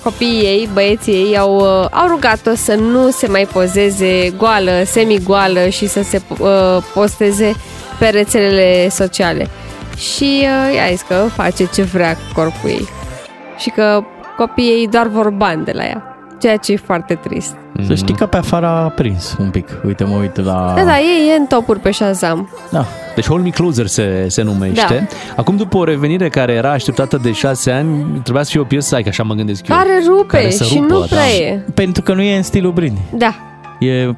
copiii ei, băieții ei, au, uh, au rugat-o să nu se mai pozeze goală, semi-goală și să se uh, posteze pe rețelele sociale. Și uh, ea a zis că face ce vrea cu corpul ei. Și că copiii ei doar vor bani de la ea. Ceea ce e foarte trist. Să știi că pe afară a prins un pic. Uite, mă uit la... Da, da, e, e în topuri pe Shazam. Da. Deci Hold Me Closer se, se numește. Da. Acum, după o revenire care era așteptată de șase ani, trebuia să fie o piesă, hai că așa mă gândesc eu. Care rupe Care să și rupă, nu da. prea e. Pentru că nu e în stilul Britney. Da. E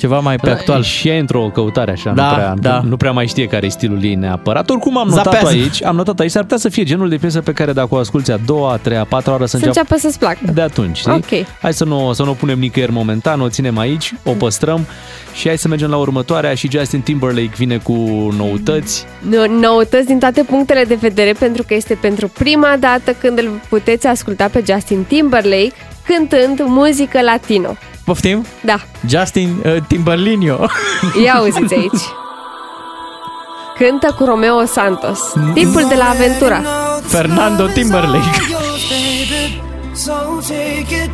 ceva mai pe Da, actual. Și e într-o căutare așa, Da, nu, prea, da. nu, nu prea mai știe care e stilul ei neapărat. Oricum am notat Zapează. aici, am notat aici, s-ar putea să fie genul de piesă pe care dacă o asculti a doua, a treia, a patra oară să, Să înceapă înceapă să-ți placă. de atunci, știi? Ok. Hai să nu, să nu o punem nicăieri momentan, o ținem aici, o păstrăm și hai să mergem la următoarea și Justin Timberlake vine cu noutăți. No- Noutăți din toate punctele de vedere pentru că este pentru prima dată când îl puteți asculta pe Justin Timberlake cântând muzică latino. Poftim? Da, Justin uh, Timberlinio. ia auziți aici. Cântă cu Romeo Santos, tipul de la Aventura. Fernando Timberlake. So take it.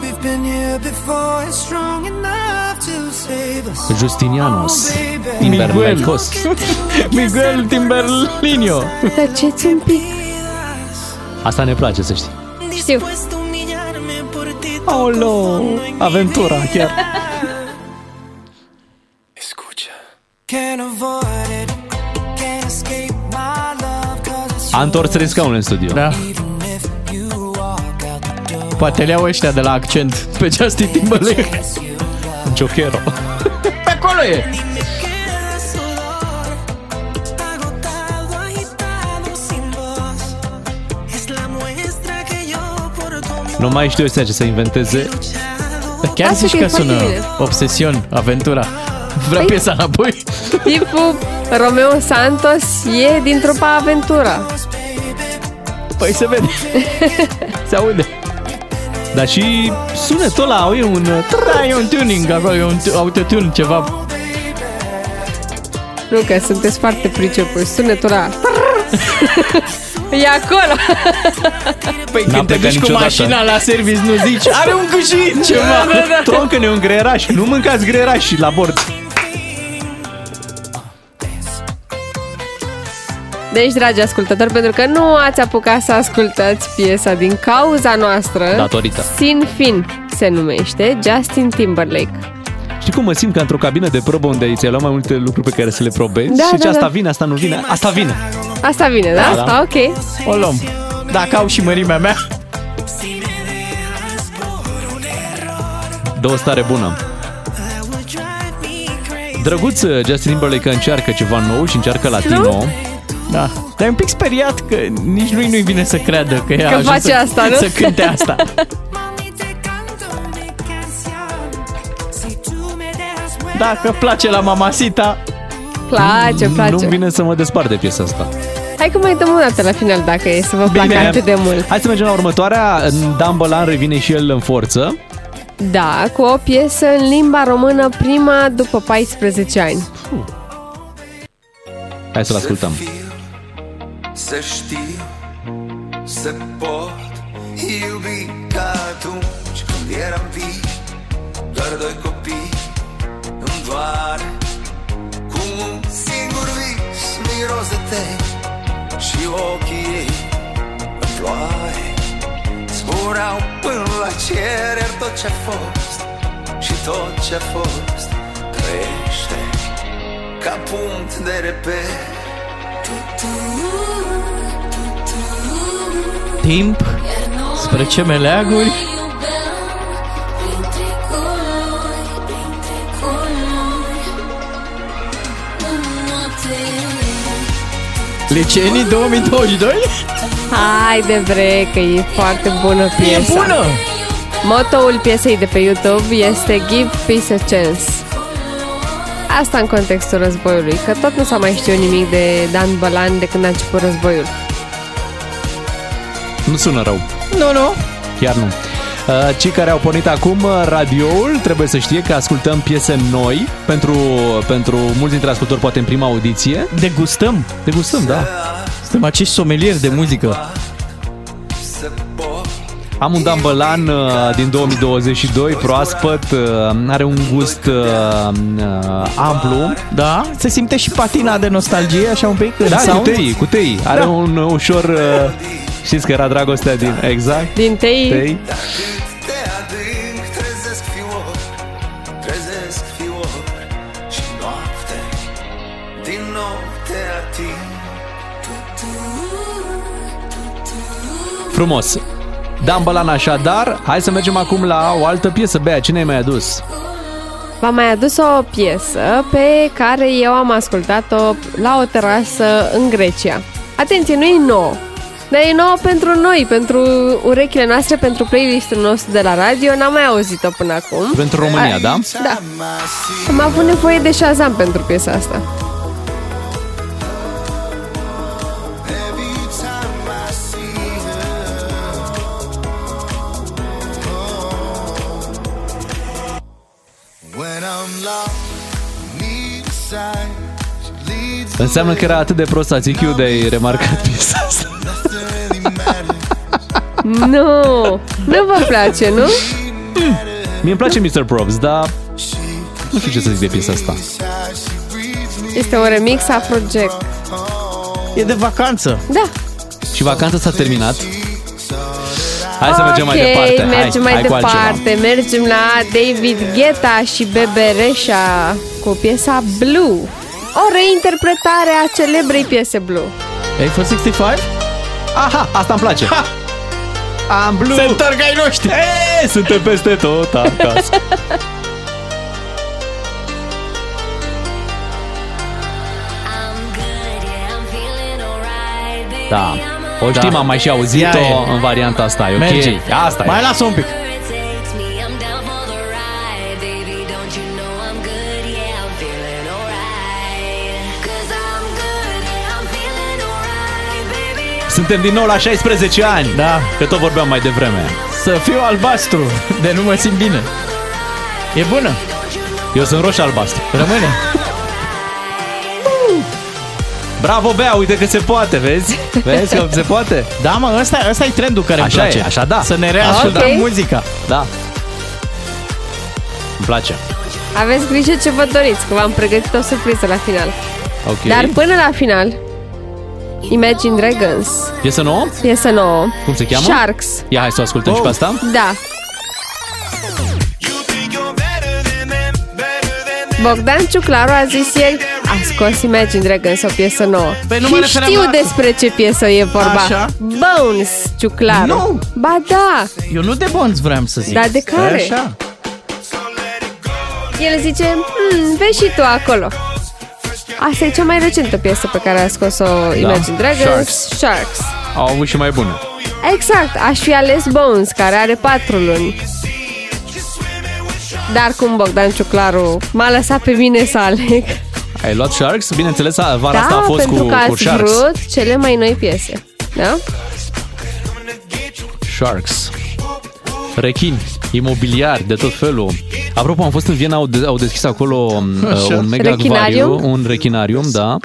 We've been here before, it's strong enough to save us. Justinianos Timberlakos. Miguel Timberlinio. Tăceți un pic. Asta ne place să știi. Știu. Aolo, aventura chiar. Can't avoid it. Can't escape my love 'cause it's A întors trei scaune în studio. Da. Poate le iau ăștia de la accent pe Justin Timberlake. Jochero. Pe acolo e. Nu mai știu ăstea ce să inventeze. Chiar Asta zici că e că sună foarte bine. obsesion, aventura. Vrea Păi- piesa înapoi? Tipul Romeo Santos e din trupa Aventura. Păi se vede. Se aude. Dar și sunetul ăla e un... Da, e un tuning acolo, e un tu- autotune, ceva. Nu că sunteți foarte pricepuți. Sunetul ăla. E acolo. Păi N-am când te plecat duci cu niciodată. mașina la service nu zici Are un cușit, ceva Troncă-ne un greieraș. Nu mâncați greierași la bord. Deci, dragi ascultători, pentru că nu ați apucat să ascultați piesa din cauza noastră, Datorită. Sin Fin se numește Justin Timberlake. Știi cum mă simt ca într-o cabină de probă unde ți-ai luat mai multe lucruri pe care să le probezi Da, și ce da, asta da. vine, asta nu vine, asta vine. Asta vine, da? Da, da. Ok. O luăm Dacă au și mărimea mea Dă o stare bună. Drăguț uh, Justin Timberlake că încearcă ceva nou și încearcă latino. Da. Dar e un pic speriat că nici lui nu-i vine să creadă că, ea a Că ajuns face să, asta, nu? să cânte asta. Dacă place la Mamasita, Place, place. Nu-mi vine să mă despart de piesa asta. Hai că mai dăm o dată la final dacă e să vă placă atât de mult. Hai să mergem la următoarea. Dan Bălan revine și el în forță. Da, cu o piesă în limba română, prima după 14 ani. Hai să-l ascultăm. Să știu, să pot iubi ca atunci când eram vii Doar doi copii îmi doare Cu un singur vis miros de te Și ochii ei în ploaie. Spuneau până la cer iar tot ce-a fost Și tot ce-a fost crește Ca punct de reper. Timp spre ce meleaguri Licenii 2022? Hai de bre, că e foarte bună piesa. E bună! Motoul piesei de pe YouTube este Give Peace a Chance. Asta în contextul războiului, că tot nu s-a mai știut nimic de Dan Bălan de când a început războiul. Nu sună rău. Nu, nu. Chiar nu. Uh, Cei care au pornit acum uh, radioul trebuie să știe că ascultăm piese noi pentru, pentru mulți dintre ascultori poate în prima audiție. Degustăm. Degustăm, da. Suntem acești somelieri de muzică. Am un Dan Bălan uh, din 2022, proaspăt, uh, are un gust uh, uh, amplu. Da, se simte și patina de nostalgie, așa un pic în Da, cu sound. tei, cu tei. Are Da. un uh, ușor... Uh, știți că era dragostea din... Exact. Din tei. Tei. Te adânc, trezesc fior Trezesc fior Și noapte Din nou te ating Frumos. Dan Bălan așadar, hai să mergem acum la o altă piesă. Bea, cine ai mai adus? V-am mai adus o piesă pe care eu am ascultat-o la o terasă în Grecia. Atenție, nu e nouă, dar e nouă pentru noi, pentru urechile noastre, pentru playlistul nostru de la radio. N-am mai auzit-o până acum. Pentru România, da? Da. Am avut nevoie de Shazam pentru piesa asta. When I'm lost Need side She leads Înseamnă că era atât de prost Ațichiu de ai remarcat piesa asta. Nu, nu vă place, nu? Mie îmi place Mr. Probs, dar nu știu ce să zic de piesa asta. Este un remix Afrojack. E de vacanță. Da. Și vacanța s-a terminat. Hai să mergem mai Ok, departe. mergem hai, mai hai cu altceva. departe. Mergem la David Guetta și Bebe Reșa cu piesa Blue. O reinterpretare a celebrei piese Blue. A465? Aha, asta îmi place. Ha! Am blue. Se întorc ai noștri. Ei, suntem peste tot acasă. Da. O știm, Da. am mai și Ea auzit-o e. în varianta asta. E ok. Merge. Asta Mai e. lasă un pic. Suntem din nou la 16 ani. Da. Că tot vorbeam mai devreme. Să fiu albastru, de nu mă simt bine. E bună. Eu sunt roșu albastru. Rămâne. Bravo, Bea, uite că se poate, vezi? Vezi că se poate? Da, mă, ăsta, ăsta e trendul care Așa îmi place. e, așa da. Să ne reascultăm Ok. muzica. Da. Îmi place. Aveți grijă ce vă doriți, că v-am pregătit o surpriză la final. Ok. Dar până la final, Imagine Dragons, Piesă nouă? piesă nouă. Cum se cheamă? Sharks. Ia, hai să o ascultăm Oh. și pe asta. Da. Bogdan Ciuclaru a zis ieri a scos Imagine Dragons o piesă nouă Păi nu mă Și referam știu la- despre ce piesă e vorba Așa? Bones Ciuclaru Nu. Ba da, Eu nu de bonzi vreau să zic. Dar de care? Așa. el zice hmm, Vezi și tu acolo Asta e cea mai recentă piesă pe care a scos-o Imagine Dragons. Da. Sharks. Sharks. Au avut și mai bune. Exact, aș fi ales Bones, care are patru luni. Dar cum Bogdan Ciuclaru m-a lăsat pe mine să aleg. Ai luat Sharks? Bineînțeles, vara da, asta a fost pentru cu, că cu ați Sharks. vrut cele mai noi piese. Da? Sharks. Rechini, imobiliari de tot felul. Apropo, am fost în Viena, au, de, au deschis acolo um, Așa. un mega Rechinarium? acvariu, un rechinarium, da.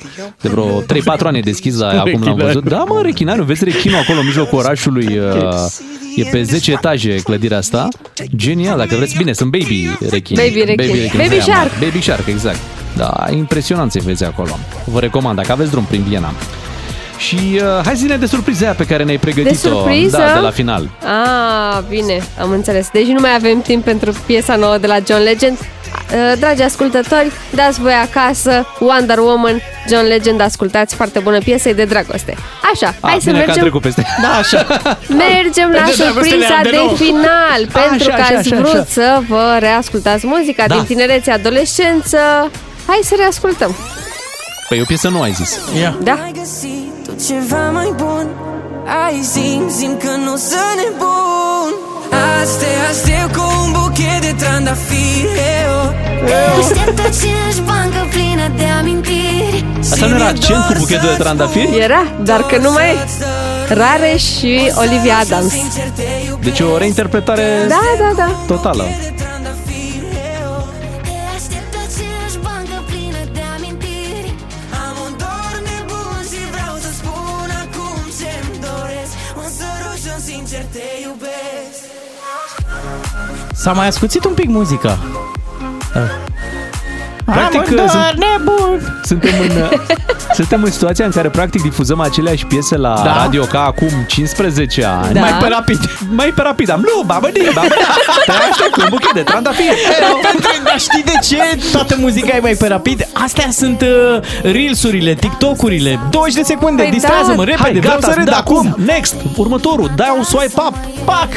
De vreo 3-4 ani e deschis, da, acum l-am văzut. Da, mă, rechinarium, vezi rechinul acolo în mijlocul orașului. Uh, e pe 10 etaje clădirea asta. Genial, dacă vreți. Bine, sunt baby rechini. Baby rechini. Baby ăia shark. mari. Baby shark, exact. Da, impresionant să vezi acolo. Vă recomand, dacă aveți drum prin Viena. Și uh, hai zine de surpriza aia pe care ne-ai pregătit-o. surpriză? Da, de la final. Ah, bine, am înțeles. Deci nu mai avem timp pentru piesa nouă de la John Legend. Uh, Dragi ascultători, dați voi acasă Wonder Woman, John Legend, ascultați foarte bună piesă, e de dragoste. Așa, Ah, hai să bine că am mergem trecut peste. Da, așa. Mergem la De dragoste surpriza le-am de de nou. final, pentru Așa, că așa, ați așa, vrut așa. să vă reascultați muzica Da. din tinerețe, adolescență. Hai să reascultăm. Păi o piesă nu ai zis. Ia. Da? Ai găsit tot ceva mai bun Ai simt, simt că nu sunt nebun Azi te aștept cu un buchet de trandafiri eu. Aștept aceeași bancă plină de amintiri Asta nu era accent cu buchetul de trandafiri? Era, dar că nu mai e. Rare și Olivia Adams. Deci o reinterpretare Da, da, da. totală. S-a mai ascuțit un pic muzica. Da. Practic, Am un dor sunt- nebun. Suntem în, suntem în situația în care practic difuzăm aceleași piese la Da. radio ca acum 15 ani. Da. Mai pe rapid. Mai pe rapid, am lu, babă, di, babă, Te aștept cu un buchet de trandafiri. Pentru, dar știi de ce toată muzica e mai pe rapid? Astea sunt uh, reelsurile, TikTok-urile, 20 de secunde, Păi distrează-mă, da. repede, Hai, vreau gata, să râd da, acum. acum. Next, următorul, dai un swipe up. Pac!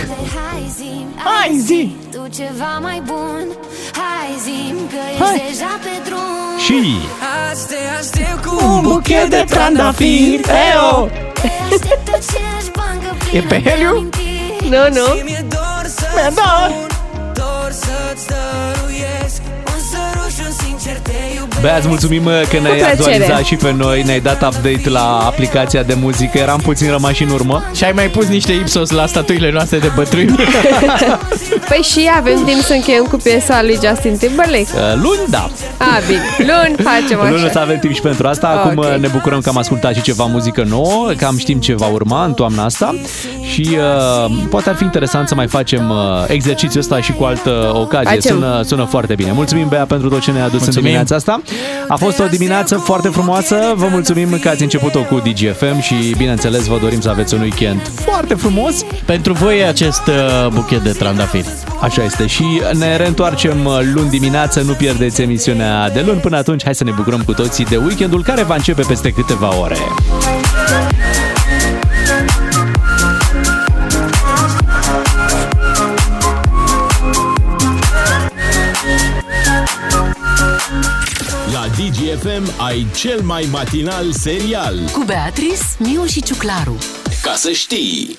Hai zi, Hai zi! tu ceva mai bun Hai zi că Hai. ești deja pe drum Și Azi te aștept cu Un buchet de trandafiri, eo! Te aștept aceeași bancă E plină pe de heliu? amintiri Nu, nu. Și mi-e dor să Mi-e dor. Dor să-ți dăruiesc te iubesc Băi, îți mulțumim uh, că ne-ai Cu plăcere. actualizat și pe noi, ne-ai dat update la aplicația de muzică, eram puțin rămași în urmă. Și ai mai pus niște Ipsos la statuile noastre de bătrâni. Păi și avem timp să încheiem cu piesa lui Justin Timberlake? Uh, Luni, da. A, bine. Luni facem Luni o să așa. avem timp și pentru asta. Acum Ok. uh, ne bucurăm că am ascultat și ceva muzică nouă, că am știm ce va urma în toamna asta și uh, poate ar fi interesant să mai facem uh, exercițiul ăsta și cu altă ocazie. Facem. Sună, sună foarte bine. Mulțumim, Bea, pentru tot ce ne-a adus Mulțumim. în dimineața asta. A fost o dimineață foarte frumoasă. Vă mulțumim că ați început-o cu DGFM și, bineînțeles, vă dorim să aveți un weekend foarte frumos. Pentru voi e acest uh, buchet de trandafiri. Așa este și ne reîntoarcem uh, luni dimineață, nu pierdeți emisiunea de luni. Până atunci, hai să ne bucurăm cu toții de weekendul care va începe peste câteva ore. DGFM ai cel mai matinal serial. Cu Beatrice, Miu și Ciuclaru. Ca să știi!